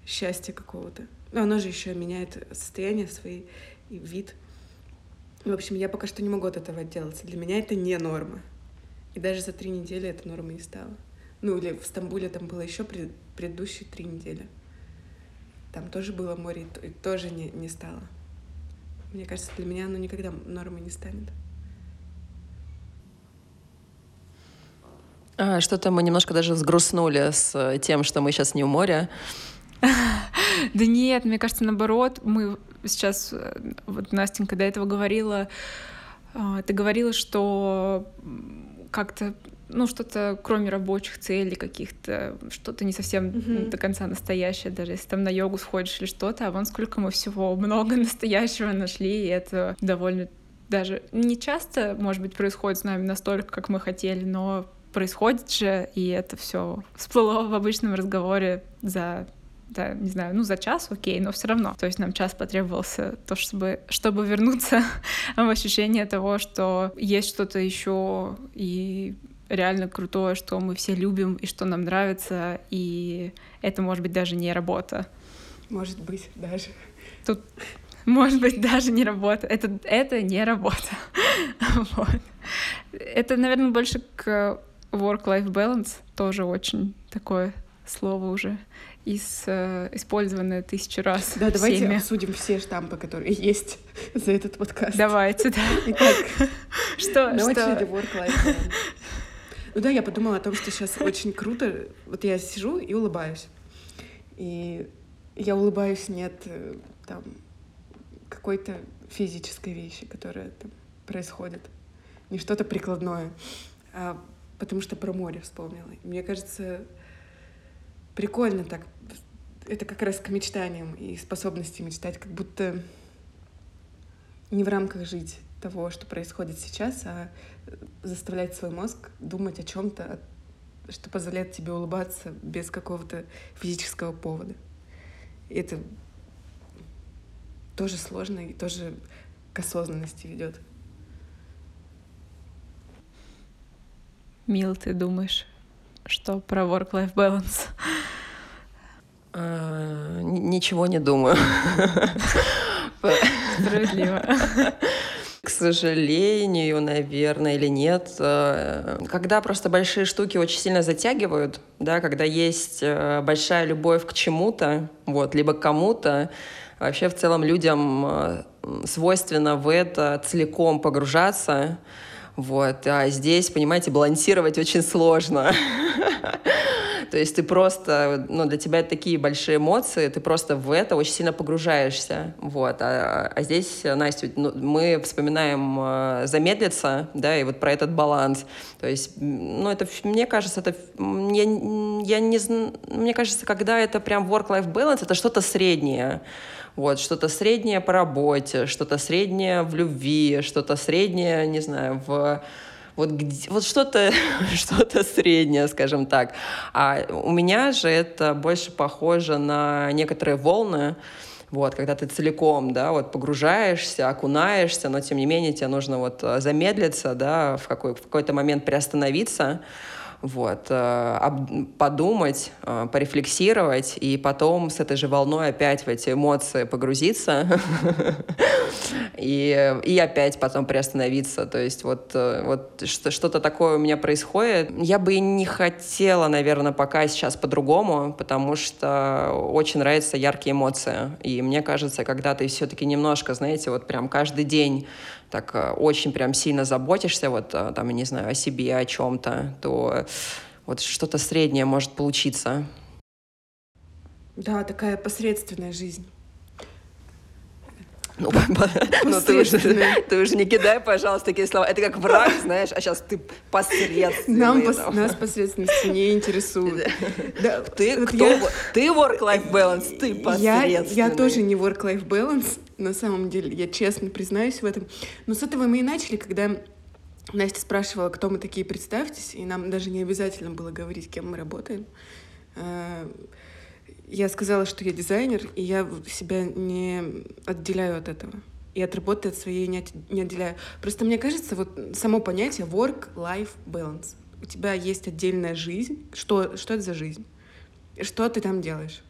Speaker 2: счастья какого-то. Но оно же еще меняет состояние свои и вид. В общем, я пока что не могу от этого отделаться. Для меня это не норма. И даже за три недели это нормой не стало. Ну, или в Стамбуле там было еще предыдущие три недели. Там тоже было море, и тоже не, не стало. Мне кажется, для меня оно никогда нормой не станет.
Speaker 1: А, что-то мы немножко даже взгрустнули с тем, что мы сейчас не у моря.
Speaker 3: Да нет, мне кажется, наоборот, мы сейчас, э, вот Настенька до этого говорила, а, ты говорила, что как-то ну, что-то кроме рабочих целей каких-то, что-то не совсем mm-hmm. до конца настоящее, даже если там на йогу сходишь или что-то, а вон сколько мы всего много настоящего нашли, и это довольно даже не часто, может быть, происходит с нами настолько, как мы хотели, но происходит же, и это все всплыло в обычном разговоре за да, не знаю, ну за час, окей, но все равно. То есть нам час потребовался то, чтобы, чтобы вернуться в ощущение того, что есть что-то еще, и реально крутое, что мы все любим и что нам нравится, и это может быть даже не работа.
Speaker 2: Может быть, даже.
Speaker 3: Тут может быть даже не работа. Это, это не работа. вот. Это, наверное, больше к work-life balance, тоже очень такое слово уже из, э, использованное тысячу раз.
Speaker 2: Да, давайте всеми. обсудим все штампы, которые есть за этот подкаст.
Speaker 3: Давайте, да.
Speaker 2: Итак, что? Что? work-life balance. Ну да, я подумала о том, что сейчас очень круто. Вот я сижу и улыбаюсь. И я улыбаюсь не от э, там, какой-то физической вещи, которая там происходит. Не что-то прикладное. А потому что про море вспомнила. Мне кажется, прикольно так. Это как раз к мечтаниям и способности мечтать, как будто не в рамках жить того, что происходит сейчас, а заставлять свой мозг думать о чем-то, что позволяет тебе улыбаться без какого-то физического повода. И это тоже сложно и тоже к осознанности ведет.
Speaker 3: Мил, ты думаешь, что про work-life balance?
Speaker 1: А, ничего не думаю.
Speaker 3: Справедливо.
Speaker 1: Сожалению, наверное, или нет. Э, когда просто большие штуки очень сильно затягивают, да, когда есть э, большая любовь к чему-то, вот, либо к кому-то, вообще в целом людям э, свойственно в это целиком погружаться, вот, а здесь, понимаете, балансировать очень сложно. То есть ты просто, ну, для тебя это такие большие эмоции, ты просто в это очень сильно погружаешься. Вот. А, а здесь, Настя, ну, мы вспоминаем э, замедлиться, да, и вот про этот баланс. То есть, ну, это, мне кажется, это, я, я не мне кажется, когда это прям work-life balance, это что-то среднее. Вот, что-то среднее по работе, что-то среднее в любви, что-то среднее, не знаю, в вот, где, вот что-то что среднее, скажем так. А у меня же это больше похоже на некоторые волны, вот, когда ты целиком, да, вот погружаешься, окунаешься, но тем не менее тебе нужно вот э, замедлиться, да, в, какой, в какой-то момент приостановиться, вот, э, подумать, э, порефлексировать и потом с этой же волной опять в эти эмоции погрузиться и, и опять потом приостановиться. То есть вот, э, вот что-то такое у меня происходит. Я бы и не хотела, наверное, пока сейчас по-другому, потому что очень нравятся яркие эмоции. И мне кажется, когда ты все-таки немножко, знаете, вот прям каждый день так э, очень прям сильно заботишься, вот э, там, не знаю, о себе, о чем-то, то вот что-то среднее может получиться.
Speaker 2: Да, такая посредственная жизнь.
Speaker 1: Ну, ну ты, уже, ты уже не кидай, пожалуйста, такие слова. Это как враг, знаешь, а сейчас ты посредственный.
Speaker 2: Нам пос, нас посредственности не интересует.
Speaker 1: Да, ты вот кто? Я, ты work-life balance, ты посредственный. Я,
Speaker 2: я тоже не work-life balance, на самом деле, я честно признаюсь в этом. Но с этого мы и начали, когда Настя спрашивала, кто мы такие, представьтесь, и нам даже не обязательно было говорить, кем мы работаем. Я сказала, что я дизайнер, и я себя не отделяю от этого. И от работы от своей не, от, не отделяю. Просто мне кажется, вот само понятие work-life balance. У тебя есть отдельная жизнь. Что, что это за жизнь? Что ты там делаешь?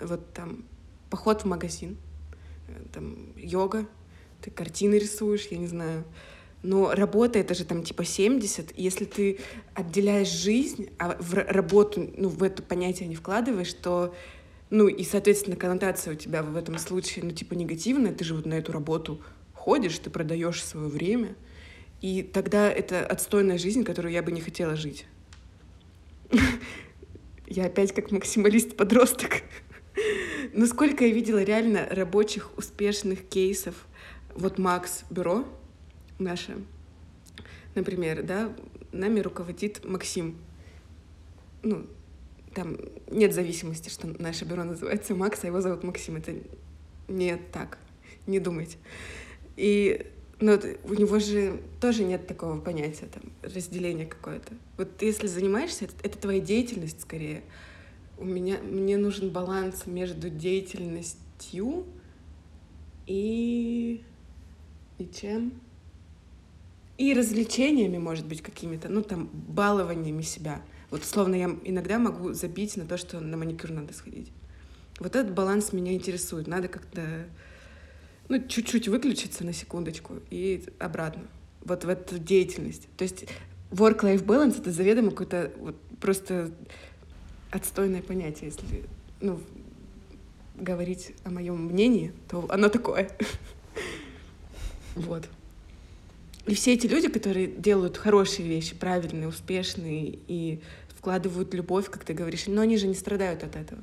Speaker 2: Вот там поход в магазин, э, там йога, ты картины рисуешь, я не знаю, но работа это же там типа 70. И если ты отделяешь жизнь, а в работу, ну, в это понятие не вкладываешь, то ну, и, соответственно, коннотация у тебя в этом случае, ну, типа, негативная. Ты же вот на эту работу ходишь, ты продаешь свое время. И тогда это отстойная жизнь, которую я бы не хотела жить. Я опять как максималист-подросток. Но сколько я видела реально рабочих, успешных кейсов. Вот Макс Бюро, наше, например, да, нами руководит Максим. Ну, там нет зависимости, что наше бюро называется Макс, а его зовут Максим. Это не так, не думайте. И но ну, у него же тоже нет такого понятия, там, разделения какое-то. Вот если занимаешься, это, это твоя деятельность скорее. У меня, мне нужен баланс между деятельностью и... и чем? И развлечениями, может быть, какими-то, ну, там, балованиями себя. Вот, словно я иногда могу забить на то, что на маникюр надо сходить. Вот этот баланс меня интересует. Надо как-то, ну, чуть-чуть выключиться на секундочку и обратно. Вот в эту деятельность. То есть work-life balance — это заведомо какое-то вот просто отстойное понятие, если, ну, говорить о моем мнении, то оно такое. Вот. И все эти люди, которые делают хорошие вещи, правильные, успешные и вкладывают любовь, как ты говоришь, но они же не страдают от этого.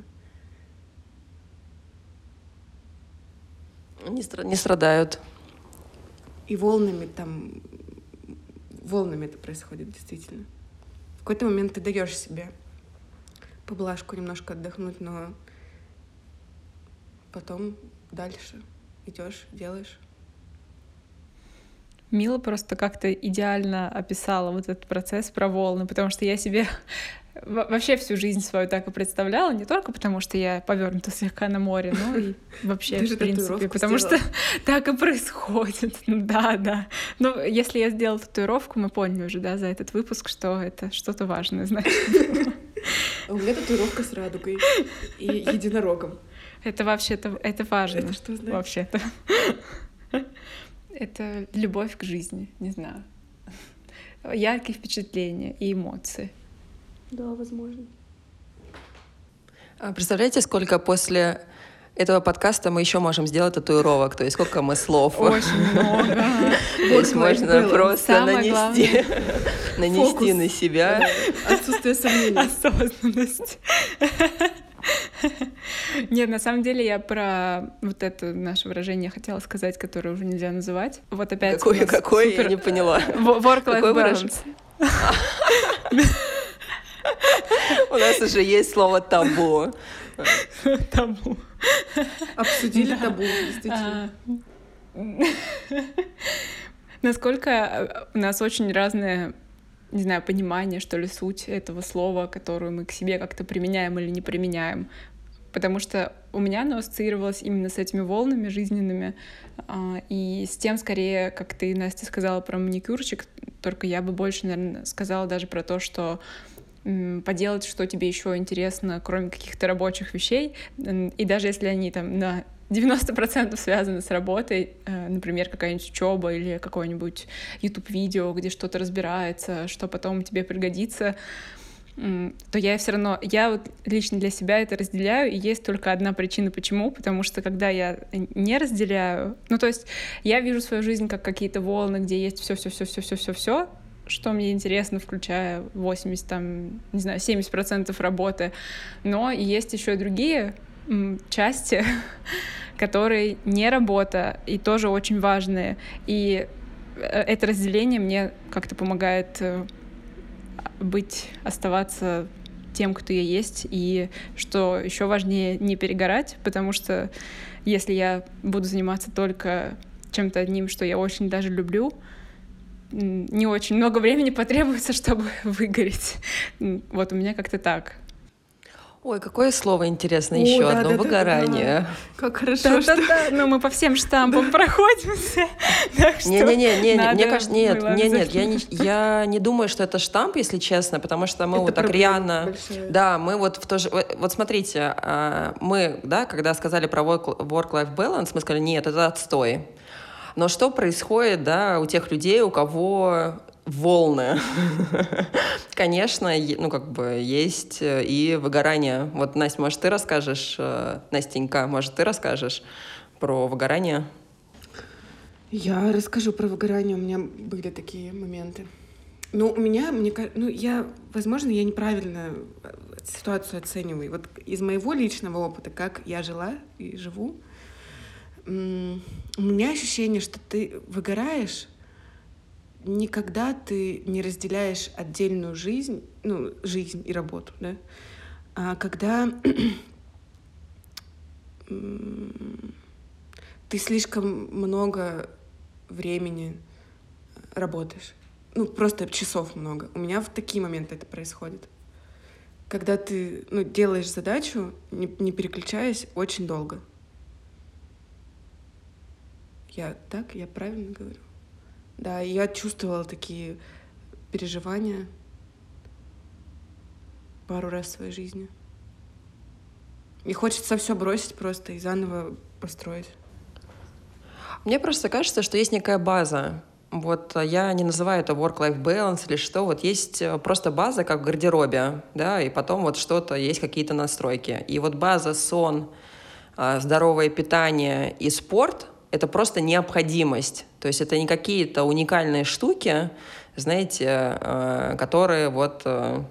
Speaker 1: Не, стра- не страдают.
Speaker 2: И волнами там, волнами это происходит действительно. В какой-то момент ты даешь себе поблажку немножко отдохнуть, но потом дальше идешь, делаешь.
Speaker 3: Мила просто как-то идеально описала вот этот процесс про волны, потому что я себе вообще всю жизнь свою так и представляла, не только потому, что я повернута слегка на море, но и вообще, в принципе, потому что так и происходит. Ну да, да. Ну, если я сделала татуировку, мы поняли уже, да, за этот выпуск, что это что-то важное, значит.
Speaker 2: У меня татуировка с радугой и единорогом.
Speaker 3: Это вообще-то, это важно.
Speaker 2: Это что значит?
Speaker 3: Вообще-то. Это любовь к жизни, не знаю. Яркие впечатления и эмоции.
Speaker 2: Да, возможно.
Speaker 1: А представляете, сколько после этого подкаста мы еще можем сделать татуировок, то есть сколько мы слов.
Speaker 3: Очень много.
Speaker 1: То есть можно просто нанести, нанести на себя.
Speaker 2: Отсутствие сомнений.
Speaker 3: Осознанность. Нет, на самом деле я про вот это наше выражение хотела сказать, которое уже нельзя называть. Вот опять
Speaker 1: Какое, какое, я не поняла.
Speaker 3: Work-life balance.
Speaker 1: У нас уже есть слово табу.
Speaker 3: Табу.
Speaker 2: Обсудили табу, действительно.
Speaker 3: А, насколько у нас очень разное не знаю, понимание, что ли, суть этого слова, которую мы к себе как-то применяем или не применяем. Потому что у меня оно ассоциировалось именно с этими волнами жизненными, а, и с тем, скорее, как ты, Настя, сказала про маникюрчик, только я бы больше, наверное, сказала даже про то, что поделать, что тебе еще интересно, кроме каких-то рабочих вещей. И даже если они там на 90% связаны с работой, э, например, какая-нибудь учеба или какое-нибудь YouTube-видео, где что-то разбирается, что потом тебе пригодится, то я все равно, я вот лично для себя это разделяю, и есть только одна причина, почему, потому что когда я не разделяю, ну то есть я вижу свою жизнь как какие-то волны, где есть все, все, все, все, все, все, все, что мне интересно, включая 80, там, не знаю, 70 процентов работы, но есть еще и другие части, которые не работа и тоже очень важные. И э, это разделение мне как-то помогает э, быть, оставаться тем, кто я есть, и что еще важнее не перегорать, потому что если я буду заниматься только чем-то одним, что я очень даже люблю, не очень много времени потребуется, чтобы выгореть. Вот у меня как-то так.
Speaker 1: Ой, какое слово интересное еще да, одно да, выгорание. Да,
Speaker 2: Как хорошо, да, что...
Speaker 3: Да, да, ну мы по всем штампам проходимся.
Speaker 1: Не-не-не, не, мне кажется, нет, нет, нет, я не, я не думаю, что это штамп, если честно, потому что мы вот так реально, да, мы вот в то же, вот смотрите, а, мы, да, когда сказали про work-life balance, мы сказали, нет, это отстой. Но что происходит, да, у тех людей, у кого волны. Конечно, ну, как бы есть э, и выгорание. Вот, Настя, может, ты расскажешь, э, Настенька, может, ты расскажешь про выгорание?
Speaker 2: Я расскажу про выгорание. У меня были такие моменты. Ну, у меня, мне кажется, ну, я, возможно, я неправильно э, ситуацию оцениваю. Вот из моего личного опыта, как я жила и живу, у меня ощущение, что ты выгораешь, никогда ты не разделяешь отдельную жизнь, ну, жизнь и работу, да, а когда ты слишком много времени работаешь. Ну, просто часов много. У меня в такие моменты это происходит. Когда ты ну, делаешь задачу, не, не переключаясь, очень долго. Я так, я правильно говорю? Да, я чувствовала такие переживания пару раз в своей жизни. И хочется все бросить просто и заново построить.
Speaker 1: Мне просто кажется, что есть некая база. Вот я не называю это work-life balance или что. Вот есть э, просто база, как в гардеробе, да, и потом вот что-то, есть какие-то настройки. И вот база, сон, э, здоровое питание и спорт — Это просто необходимость. То есть это не какие-то уникальные штуки, знаете, э, которые вот э,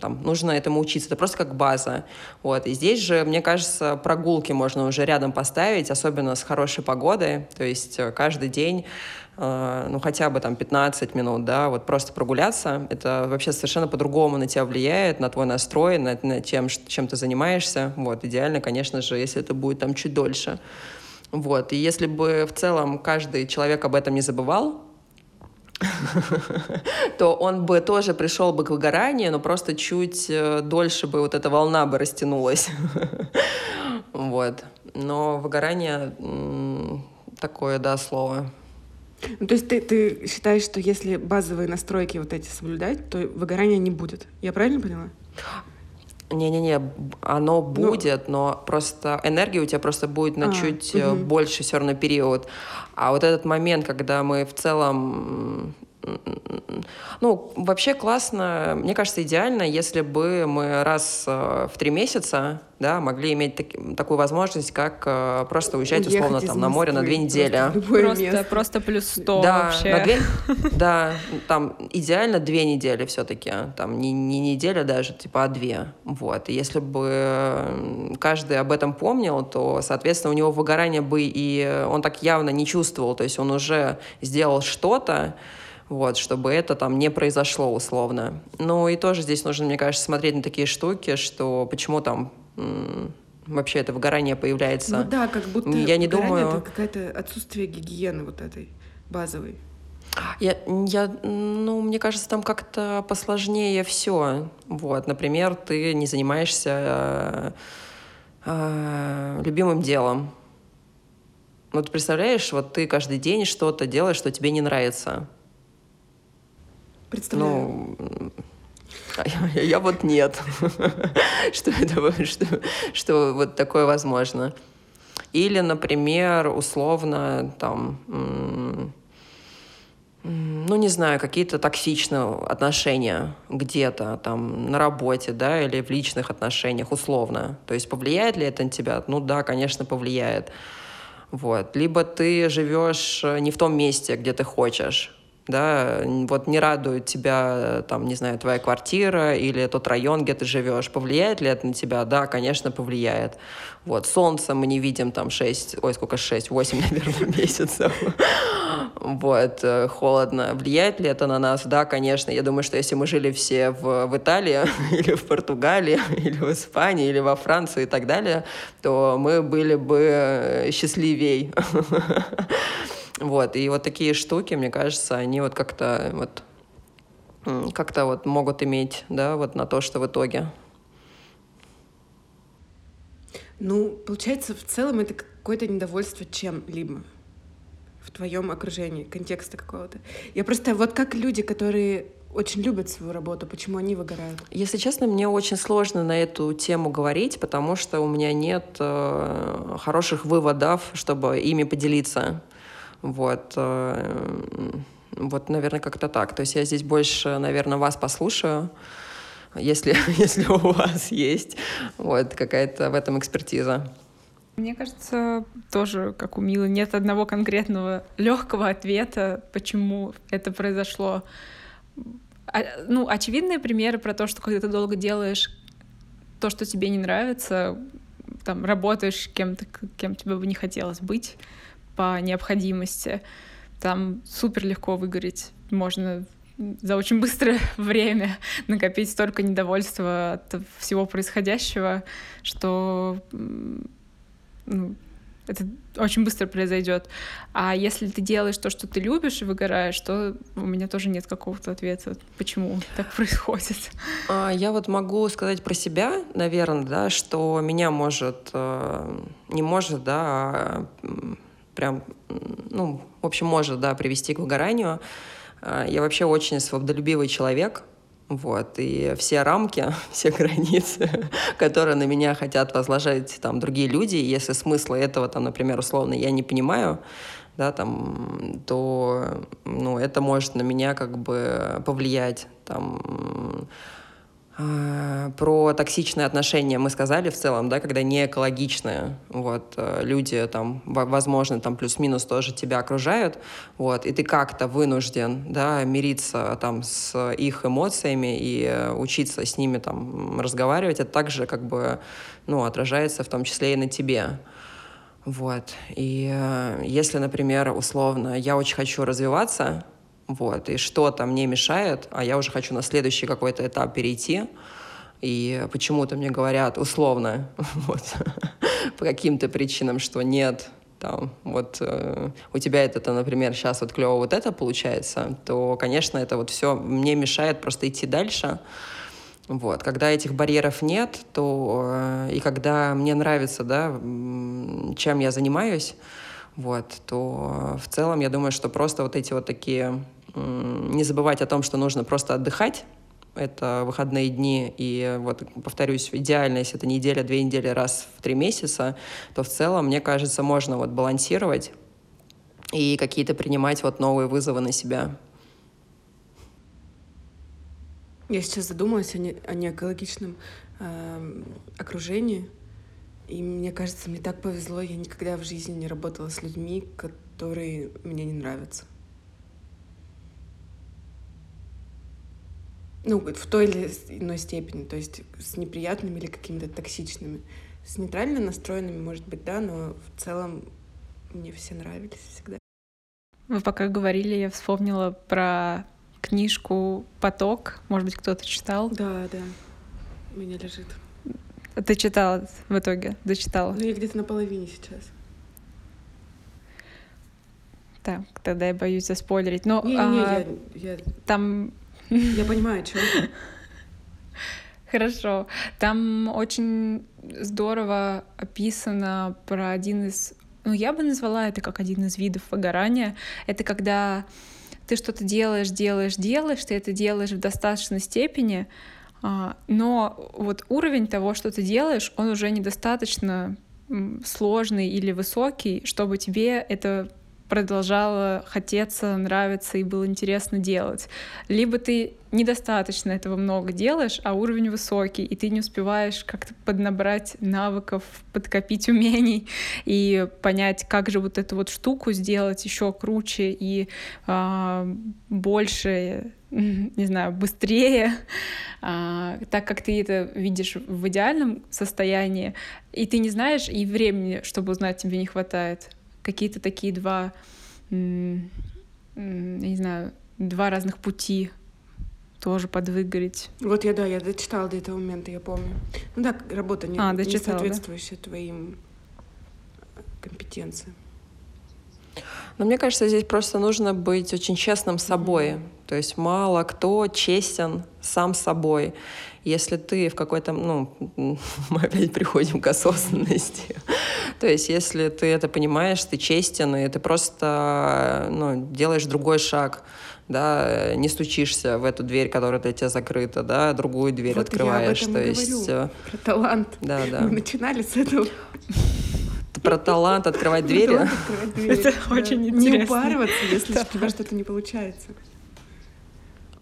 Speaker 1: там нужно этому учиться. Это просто как база. Вот. И здесь же, мне кажется, прогулки можно уже рядом поставить, особенно с хорошей погодой. То есть э, каждый день ну, хотя бы там 15 минут, да, вот просто прогуляться, это вообще совершенно по-другому на тебя влияет, на твой настрой, на, на тем, чем ты занимаешься. Вот, идеально, конечно же, если это будет там чуть дольше. Вот, и если бы в целом каждый человек об этом не забывал, то он бы тоже пришел бы к выгоранию, но просто чуть э, дольше бы вот эта волна бы растянулась. вот. Но выгорание такое, да, слово.
Speaker 2: Ну, то есть ты, ты считаешь, что если базовые настройки вот эти соблюдать, то выгорания не будет? Я правильно поняла?
Speaker 1: Не-не-не, оно ну. будет, но... но просто энергия у тебя просто будет на а, чуть угу. больше все равно период. А вот этот момент, когда мы в целом ну, вообще классно, мне кажется, идеально, если бы мы раз э, в три месяца да, могли иметь так, такую возможность, как э, просто уезжать Уехать условно там, на море на две недели.
Speaker 3: Просто, просто, плюс сто
Speaker 1: да,
Speaker 3: вообще.
Speaker 1: На две, да, там идеально две недели все-таки, там не, не неделя даже, типа, а две. Вот. И если бы каждый об этом помнил, то, соответственно, у него выгорание бы и он так явно не чувствовал, то есть он уже сделал что-то, вот, чтобы это там не произошло условно. Ну и тоже здесь нужно, мне кажется, смотреть на такие штуки, что почему там вообще это выгорание появляется.
Speaker 2: Ну да, как будто
Speaker 1: я не думаю...
Speaker 2: это какое-то отсутствие гигиены вот этой базовой.
Speaker 1: Я, я, ну, мне кажется, там как-то посложнее все. Вот, например, ты не занимаешься э, э, любимым делом. Вот представляешь, вот ты каждый день что-то делаешь, что тебе не нравится.
Speaker 2: Представляю.
Speaker 1: Ну, я, я вот нет, что это что, что вот такое возможно. Или, например, условно там, ну не знаю, какие-то токсичные отношения где-то там на работе, да, или в личных отношениях условно. То есть повлияет ли это на тебя? Ну да, конечно, повлияет. Вот. Либо ты живешь не в том месте, где ты хочешь да, вот не радует тебя, там, не знаю, твоя квартира или тот район, где ты живешь, повлияет ли это на тебя? Да, конечно, повлияет. Вот, солнце мы не видим там 6, ой, сколько 6, 8, наверное, месяцев. Вот, э, холодно. Влияет ли это на нас? Да, конечно. Я думаю, что если мы жили все в, в Италии или в Португалии, или в Испании, или во Франции и так далее, то мы были бы э, счастливей. Вот, и вот такие штуки, мне кажется, они вот как-то вот как-то вот могут иметь, да, вот на то, что в итоге.
Speaker 2: Ну, получается, в целом это какое-то недовольство чем-либо в твоем окружении, контекста какого-то. Я просто вот как люди, которые очень любят свою работу, почему они выгорают?
Speaker 1: Если честно, мне очень сложно на эту тему говорить, потому что у меня нет э, хороших выводов, чтобы ими поделиться. Вот. Э, вот, наверное, как-то так. То есть я здесь больше, наверное, вас послушаю, если, если у вас есть вот какая-то в этом экспертиза.
Speaker 3: Мне кажется, тоже, как у Милы, нет одного конкретного легкого ответа, почему это произошло. А, ну, очевидные примеры про то, что когда ты долго делаешь то, что тебе не нравится, там, работаешь кем-то, кем тебе бы не хотелось быть, по необходимости. Там супер легко выгореть. Можно за очень быстрое время накопить столько недовольства от всего происходящего, что ну, это очень быстро произойдет. А если ты делаешь то, что ты любишь и выгораешь, то у меня тоже нет какого-то ответа, почему так происходит.
Speaker 1: А, я вот могу сказать про себя, наверное, да, что меня может, э, не может, да, а прям, ну, в общем, может, да, привести к выгоранию. А, я вообще очень свободолюбивый человек, вот, и все рамки, все границы, которые на меня хотят возложить там другие люди, если смысла этого, там, например, условно, я не понимаю, да, там, то, ну, это может на меня как бы повлиять, там, про токсичные отношения мы сказали в целом, да, когда не экологичные, вот, э, люди там, возможно, там плюс-минус тоже тебя окружают, вот, и ты как-то вынужден, да, мириться там с их эмоциями и э, учиться с ними там разговаривать, это также как бы, ну, отражается в том числе и на тебе. Вот. И э, если, например, условно, я очень хочу развиваться, вот, и что-то мне мешает, а я уже хочу на следующий какой-то этап перейти, и почему-то мне говорят условно, вот, по каким-то причинам, что нет, там, вот э, у тебя это, например, сейчас вот клево вот это получается, то, конечно, это вот все мне мешает просто идти дальше. Вот. Когда этих барьеров нет, то э, и когда мне нравится, да, чем я занимаюсь, вот, то в целом я думаю, что просто вот эти вот такие не забывать о том, что нужно просто отдыхать, это выходные дни, и вот, повторюсь, идеально, если это неделя, две недели раз в три месяца, то в целом, мне кажется, можно вот балансировать и какие-то принимать вот новые вызовы на себя.
Speaker 2: Я сейчас задумалась о, не, о неэкологичном э, окружении, и мне кажется, мне так повезло, я никогда в жизни не работала с людьми, которые мне не нравятся. Ну, в той или иной степени, то есть с неприятными или какими-то токсичными. С нейтрально настроенными, может быть, да, но в целом мне все нравились всегда.
Speaker 3: Вы пока говорили, я вспомнила про книжку «Поток». Может быть, кто-то читал?
Speaker 2: Да, да. У меня лежит.
Speaker 3: Ты читала в итоге? Дочитала?
Speaker 2: Ну, я где-то на половине сейчас.
Speaker 3: Так, тогда я боюсь заспойлерить. Но
Speaker 2: не, не, а, я, я...
Speaker 3: там
Speaker 2: я понимаю, что
Speaker 3: Хорошо. Там очень здорово описано про один из... Ну, я бы назвала это как один из видов выгорания. Это когда ты что-то делаешь, делаешь, делаешь, ты это делаешь в достаточной степени, а, но вот уровень того, что ты делаешь, он уже недостаточно сложный или высокий, чтобы тебе это продолжало хотеться, нравиться и было интересно делать. Либо ты недостаточно этого много делаешь, а уровень высокий, и ты не успеваешь как-то поднабрать навыков, подкопить умений и понять, как же вот эту вот штуку сделать еще круче и э, больше, не знаю, быстрее, э, так как ты это видишь в идеальном состоянии, и ты не знаешь, и времени, чтобы узнать, тебе не хватает какие-то такие два, я не знаю, два разных пути тоже подвыгореть.
Speaker 2: Вот я, да, я дочитала до этого момента, я помню. Ну да, работа не,
Speaker 3: а,
Speaker 2: не соответствующая да? твоим э, компетенциям.
Speaker 1: Но мне кажется, здесь просто нужно быть очень честным с собой. Mm-hmm. То есть мало кто честен сам собой. Если ты в какой-то, ну, мы опять приходим к осознанности. То есть если ты это понимаешь, ты честен, и ты просто ну, делаешь другой шаг, да, не стучишься в эту дверь, которая для тебя закрыта, да, другую дверь вот открываешь.
Speaker 2: Я об
Speaker 1: этом
Speaker 2: то есть говорю, про талант.
Speaker 1: Да, да.
Speaker 2: Мы начинали с этого
Speaker 1: про талант открывать двери.
Speaker 3: Это очень интересно.
Speaker 2: Не упарываться, если у тебя что-то не получается.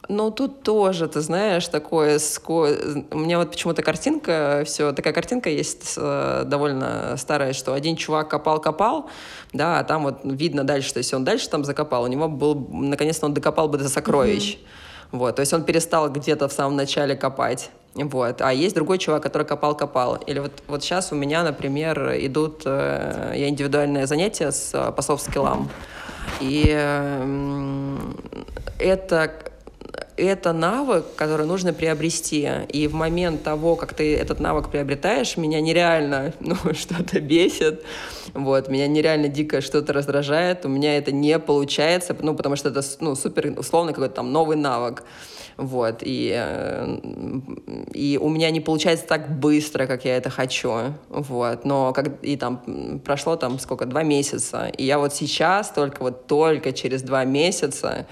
Speaker 1: Ну, тут тоже, ты знаешь, такое... У меня вот почему-то картинка, все, такая картинка есть э, довольно старая, что один чувак копал-копал, да, а там вот видно дальше, что если он дальше там закопал, у него был, наконец-то он докопал бы до сокровищ. Mm-hmm. Вот, то есть он перестал где-то в самом начале копать. Вот. А есть другой чувак, который копал-копал. Или вот, вот сейчас у меня, например, идут э, я индивидуальные занятия с, э, по софт-скиллам. И э, это это навык, который нужно приобрести. И в момент того, как ты этот навык приобретаешь, меня нереально ну, что-то бесит. Вот, меня нереально дико что-то раздражает. У меня это не получается, ну, потому что это ну, супер условно какой-то там новый навык. Вот, и, э, и у меня не получается так быстро, как я это хочу. Вот, но как, и там прошло там сколько, два месяца. И я вот сейчас, только вот только через два месяца,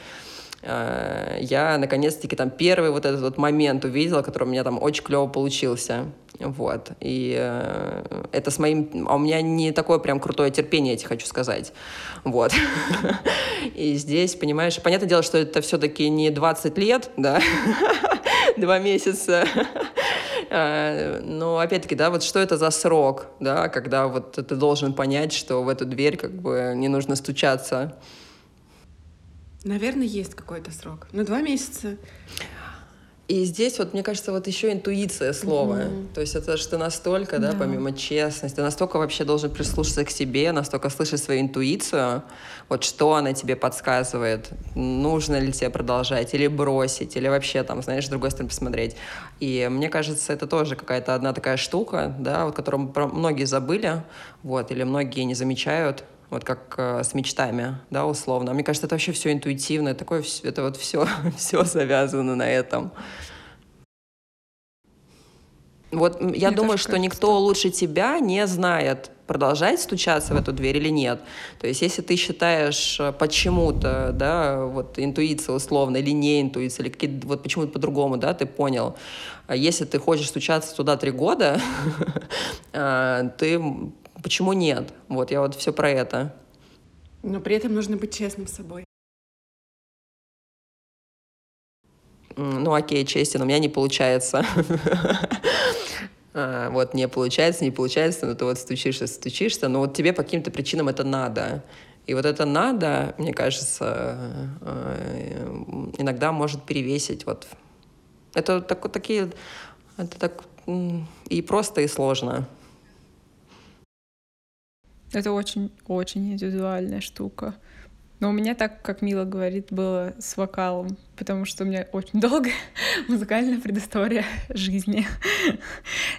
Speaker 1: Э, я наконец-таки там первый вот этот вот момент увидела, который у меня там очень клево получился. Вот. И э, это с моим... А у меня не такое прям крутое терпение, я тебе хочу сказать. Вот. И здесь, понимаешь, понятное дело, что это все-таки не 20 лет, да, два месяца. А, но опять-таки, да, вот что это за срок, да, когда вот ты должен понять, что в эту дверь как бы не нужно стучаться.
Speaker 2: Наверное, есть какой-то срок. Но два месяца.
Speaker 1: И здесь вот, мне кажется, вот еще интуиция слова. Mm-hmm. То есть это что настолько, да, да, помимо честности, настолько вообще должен прислушаться к себе, настолько слышать свою интуицию, вот что она тебе подсказывает, нужно ли тебе продолжать, или бросить, или вообще там, знаешь, с другой стороны посмотреть. И мне кажется, это тоже какая-то одна такая штука, да, вот которую многие забыли, вот, или многие не замечают, вот как э, с мечтами, да, условно. Мне кажется, это вообще все интуитивно, такое, это вот все, все завязано на этом. Вот я Мне думаю, что никто что... лучше тебя не знает, продолжать стучаться в эту дверь или нет. То есть, если ты считаешь э, почему-то, да, вот интуиция условно, или не интуиция, или какие вот почему-то по-другому, да, ты понял. А если ты хочешь стучаться туда три года, э, ты Почему нет? Вот, я вот все про это.
Speaker 2: Но при этом нужно быть честным с собой.
Speaker 1: Ну, окей, честен, у меня не получается. А, вот, не получается, не получается, но ты вот стучишься, стучишься, но вот тебе по каким-то причинам это надо. И вот это надо, мне кажется, э, иногда может перевесить вот. Это так, такие, это так и просто, и сложно.
Speaker 3: Это очень-очень индивидуальная штука. Но у меня так, как Мила говорит, было с вокалом, потому что у меня очень долгая музыкальная предыстория жизни.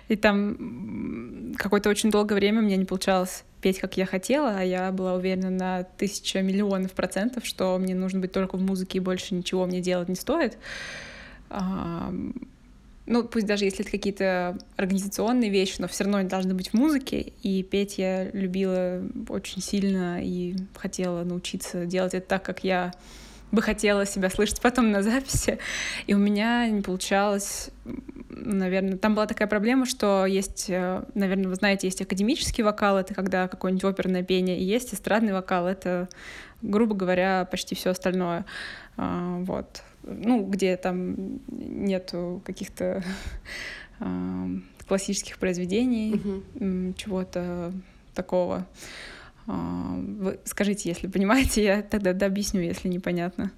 Speaker 3: И там какое-то очень долгое время мне не получалось петь, как я хотела, а я была уверена на тысяча миллионов процентов, что мне нужно быть только в музыке и больше ничего мне делать не стоит ну, пусть даже если это какие-то организационные вещи, но все равно они должны быть в музыке. И петь я любила очень сильно и хотела научиться делать это так, как я бы хотела себя слышать потом на записи. И у меня не получалось, наверное, там была такая проблема, что есть, э, наверное, вы знаете, есть академический вокал, это когда какое-нибудь оперное пение, и есть эстрадный вокал, это, грубо говоря, почти все остальное. А, вот ну, где там нету каких-то классических произведений, угу. чего-то такого. А, вы скажите, если понимаете, я тогда объясню, если непонятно.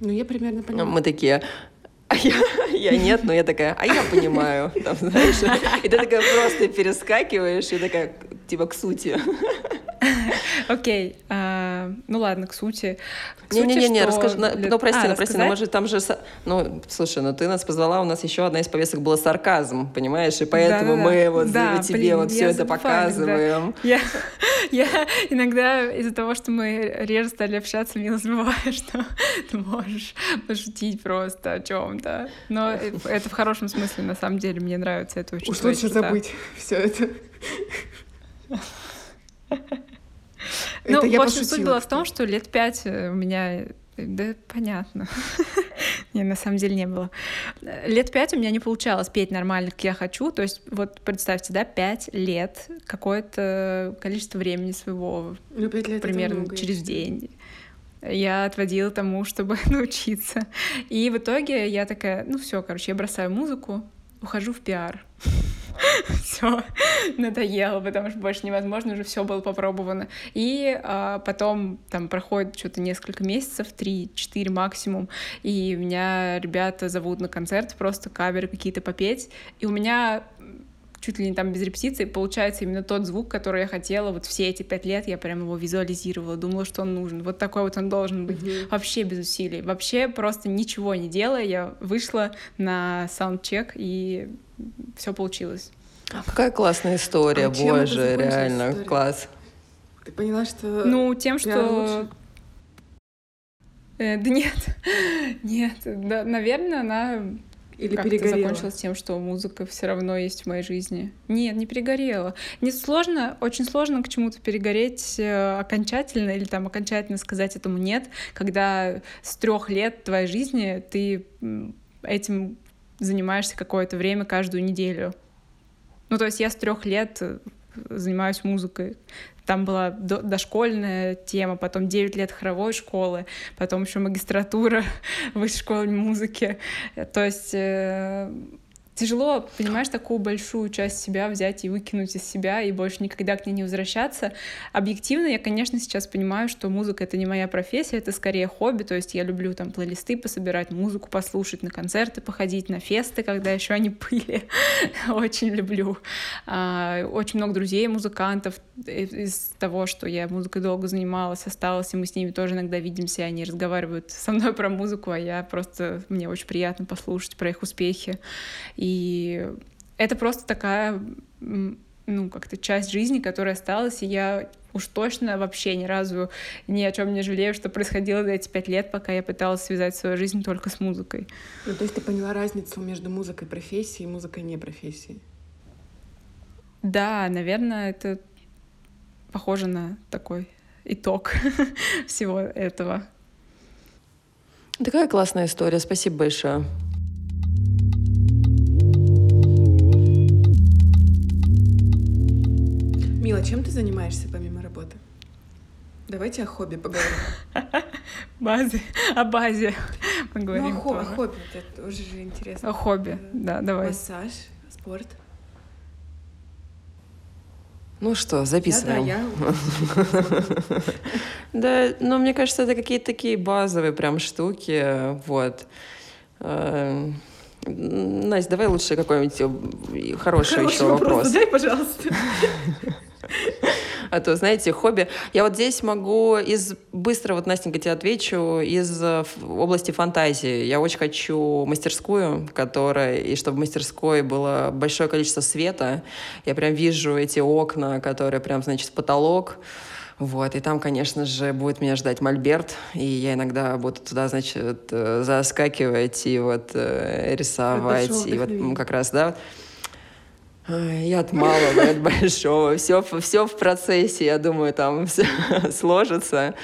Speaker 2: Ну, я примерно понимаю.
Speaker 1: Мы такие, а я, я нет, но я такая, а я понимаю, там, знаешь, и ты такая просто перескакиваешь и такая, типа, к сути.
Speaker 3: Окей, а, ну ладно, к сути.
Speaker 1: Не-не-не, расскажи, ну прости, а, ну прости, ну может там же, ну слушай, ну ты нас позвала, у нас еще одна из повесток была сарказм, понимаешь, и поэтому мы вот тебе вот все это показываем.
Speaker 3: Я, я иногда из-за того, что мы реже стали общаться, меня забываю, что ты можешь пошутить просто о чем-то. Но это в хорошем смысле, на самом деле, мне нравится это очень.
Speaker 2: Уж лучше забыть все это.
Speaker 3: Ну, в общем, суть была в том, что лет пять э, у меня да, понятно. не, на самом деле не было. Лет пять у меня не получалось петь нормально, как я хочу. То есть, вот представьте, да, пять лет, какое-то количество времени своего,
Speaker 2: ну, лет
Speaker 3: примерно через день я отводила тому, чтобы научиться. И в итоге я такая, ну все, короче, я бросаю музыку, ухожу в пиар. все надоело, потому что больше невозможно, уже все было попробовано. И а, потом там проходит что-то несколько месяцев, три-четыре максимум, и меня ребята зовут на концерт, просто каверы какие-то попеть, и у меня чуть ли не там без репетиции, получается именно тот звук, который я хотела вот все эти пять лет, я прям его визуализировала, думала, что он нужен, вот такой вот он должен быть, mm-hmm. вообще без усилий, вообще просто ничего не делая, я вышла на саундчек, и все получилось.
Speaker 1: Какая классная история, а боже, реально, история? класс.
Speaker 2: Ты поняла, что...
Speaker 3: Ну, тем, что... Э, да нет, нет, да, наверное, она или как перегорела? закончилось тем, что музыка все равно есть в моей жизни. Нет, не перегорела. Не сложно, очень сложно к чему-то перегореть э, окончательно или там окончательно сказать этому нет, когда с трех лет твоей жизни ты этим занимаешься какое-то время каждую неделю. Ну, то есть я с трех лет э, занимаюсь музыкой. там была дошкольная тема, потом 9 лет хоровой школы, потом еще магистратура высшей школы музыки. То есть э, тяжело, понимаешь, такую большую часть себя взять и выкинуть из себя и больше никогда к ней не возвращаться. Объективно я, конечно, сейчас понимаю, что музыка — это не моя профессия, это скорее хобби, то есть я люблю там плейлисты пособирать, музыку послушать, на концерты походить, на фесты, когда еще они были. Очень люблю. А, очень много друзей музыкантов из того, что я музыкой долго занималась, осталась, и мы с ними тоже иногда видимся, они разговаривают со мной про музыку, а я просто, мне очень приятно послушать про их успехи. Это просто такая, ну, как-то часть жизни, которая осталась, и я уж точно вообще ни разу ни о чем не жалею, что происходило за эти пять лет, пока я пыталась связать свою жизнь только с музыкой.
Speaker 2: Ну, то есть ты поняла разницу между музыкой профессией и музыкой не профессией?
Speaker 3: Да, наверное, это похоже на такой итог всего этого.
Speaker 1: Такая классная история. Спасибо большое.
Speaker 2: Мила, чем ты занимаешься помимо работы? Давайте о хобби поговорим.
Speaker 3: Базе, о базе поговорим.
Speaker 2: Ну, о, хобби, это уже же интересно.
Speaker 3: О хобби, да, давай.
Speaker 2: Массаж, спорт.
Speaker 1: Ну что, записываем.
Speaker 2: Да, да,
Speaker 1: я... Да, но мне кажется, это какие-то такие базовые прям штуки, вот. Э, Настя, давай лучше какой-нибудь хороший, еще вопрос. вопрос.
Speaker 2: Дай, пожалуйста.
Speaker 1: А то, знаете, хобби. Я вот здесь могу из... Быстро вот, Настенька, тебе отвечу. Из э, области фантазии. Я очень хочу мастерскую, которая... И чтобы в мастерской было большое количество света. Я прям вижу эти окна, которые прям, значит, потолок. Вот, и там, конечно же, будет меня ждать мольберт, и я иногда буду туда, значит, э, заскакивать и вот э, рисовать, и вот как раз, да, и от малого, от большого. Все, все в процессе, я думаю, там все сложится.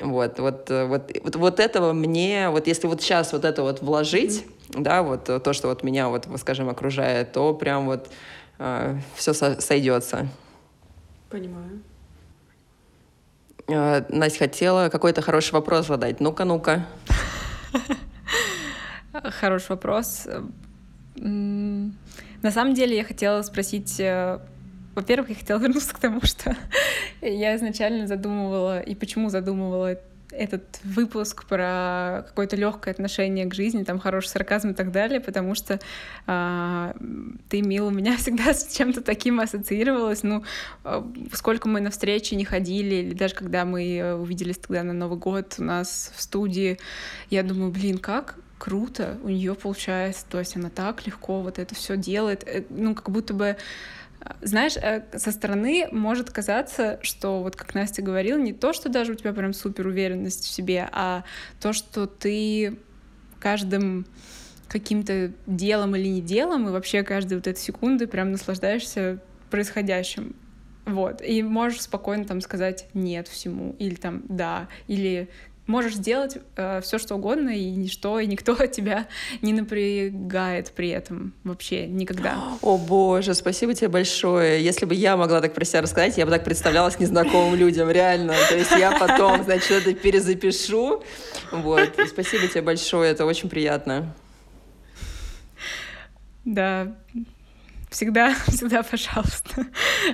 Speaker 1: Вот, вот, вот, вот, вот этого мне, вот если вот сейчас вот это вот вложить, mm-hmm. да, вот то, что вот меня, вот, скажем, окружает, то прям вот э, все со- сойдется.
Speaker 2: Понимаю.
Speaker 1: Э, Настя хотела какой-то хороший вопрос задать. Ну-ка, ну-ка.
Speaker 3: Хороший вопрос. На самом деле я хотела спросить э, во-первых, я хотела вернуться к тому, что я изначально задумывала, и почему задумывала этот выпуск про какое-то легкое отношение к жизни, там хороший сарказм и так далее, потому что э, ты, Мил, у меня всегда с чем-то таким ассоциировалась. Ну, э, сколько мы на встречи не ходили, или даже когда мы увиделись тогда на Новый год у нас в студии, я думаю, блин, как круто у нее получается, то есть она так легко вот это все делает, э, ну как будто бы знаешь, э, со стороны может казаться, что вот как Настя говорила, не то, что даже у тебя прям супер уверенность в себе, а то, что ты каждым каким-то делом или не делом, и вообще каждой вот этой секунды прям наслаждаешься происходящим. Вот. И можешь спокойно там сказать нет всему, или там да, или можешь сделать э, все, что угодно, и ничто, и никто тебя не напрягает при этом вообще никогда.
Speaker 1: О боже, спасибо тебе большое. Если бы я могла так про себя рассказать, я бы так представлялась незнакомым людям, реально. То есть я потом, значит, это перезапишу. Вот. И спасибо тебе большое, это очень приятно.
Speaker 3: Да, Всегда, всегда, пожалуйста.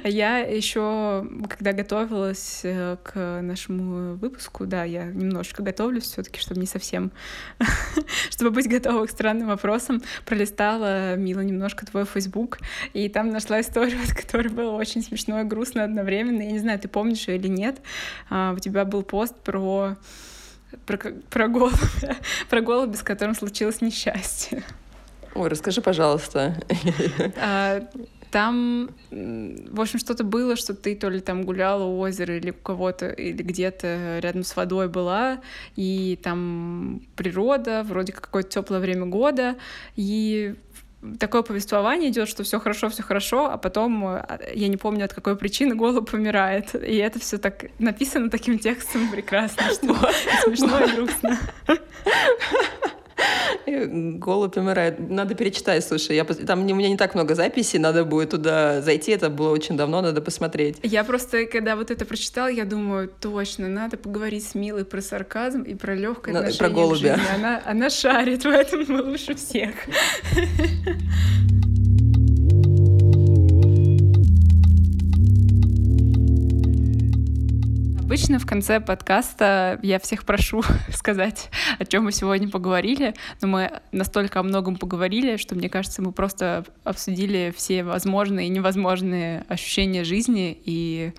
Speaker 3: Я еще, когда готовилась э, к нашему выпуску, да, я немножечко готовлюсь все-таки, чтобы не совсем, чтобы быть готова к странным вопросам, пролистала, Мила, немножко твой Facebook, и там нашла историю, от которой было очень смешно и грустно одновременно. Я не знаю, ты помнишь ее или нет. А, у тебя был пост про про, про голубя, про голубя, с которым случилось несчастье.
Speaker 1: Ой, расскажи, пожалуйста.
Speaker 3: А, там, в общем, что-то было, что ты то ли там гуляла у озера или у кого-то, или где-то рядом с водой была, и там природа, вроде как какое-то теплое время года, и такое повествование идет, что все хорошо, все хорошо, а потом а, я не помню от какой причины голубь помирает. И это все так написано таким текстом прекрасно, что смешно и грустно.
Speaker 1: Голубь умирает. Надо перечитать, слушай. Я, там у меня не так много записей, надо будет туда зайти. Это было очень давно, надо посмотреть.
Speaker 3: Я просто, когда вот это прочитала, я думаю, точно, надо поговорить с Милой про сарказм и про легкое
Speaker 1: На,
Speaker 3: отношение
Speaker 1: про голубя.
Speaker 3: к жизни. Она, она шарит в этом лучше всех. Обычно в конце подкаста я всех прошу сказать, о чем мы сегодня поговорили, но мы настолько о многом поговорили, что мне кажется, мы просто обсудили все возможные и невозможные ощущения жизни, и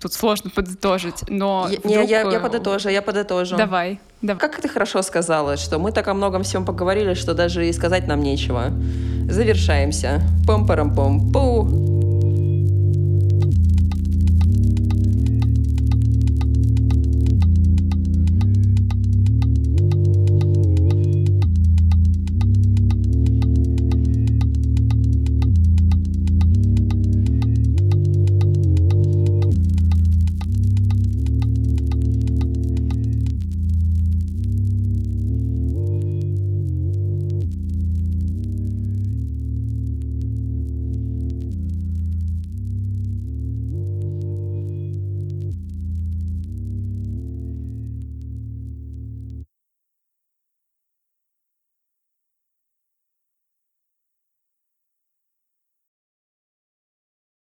Speaker 3: тут сложно подытожить, но...
Speaker 1: Я, вдруг... я, я подытожу, я подытожу.
Speaker 3: Давай, давай.
Speaker 1: Как ты хорошо сказала, что мы так о многом всем поговорили, что даже и сказать нам нечего. Завершаемся. Пом-парам-пом. Пу.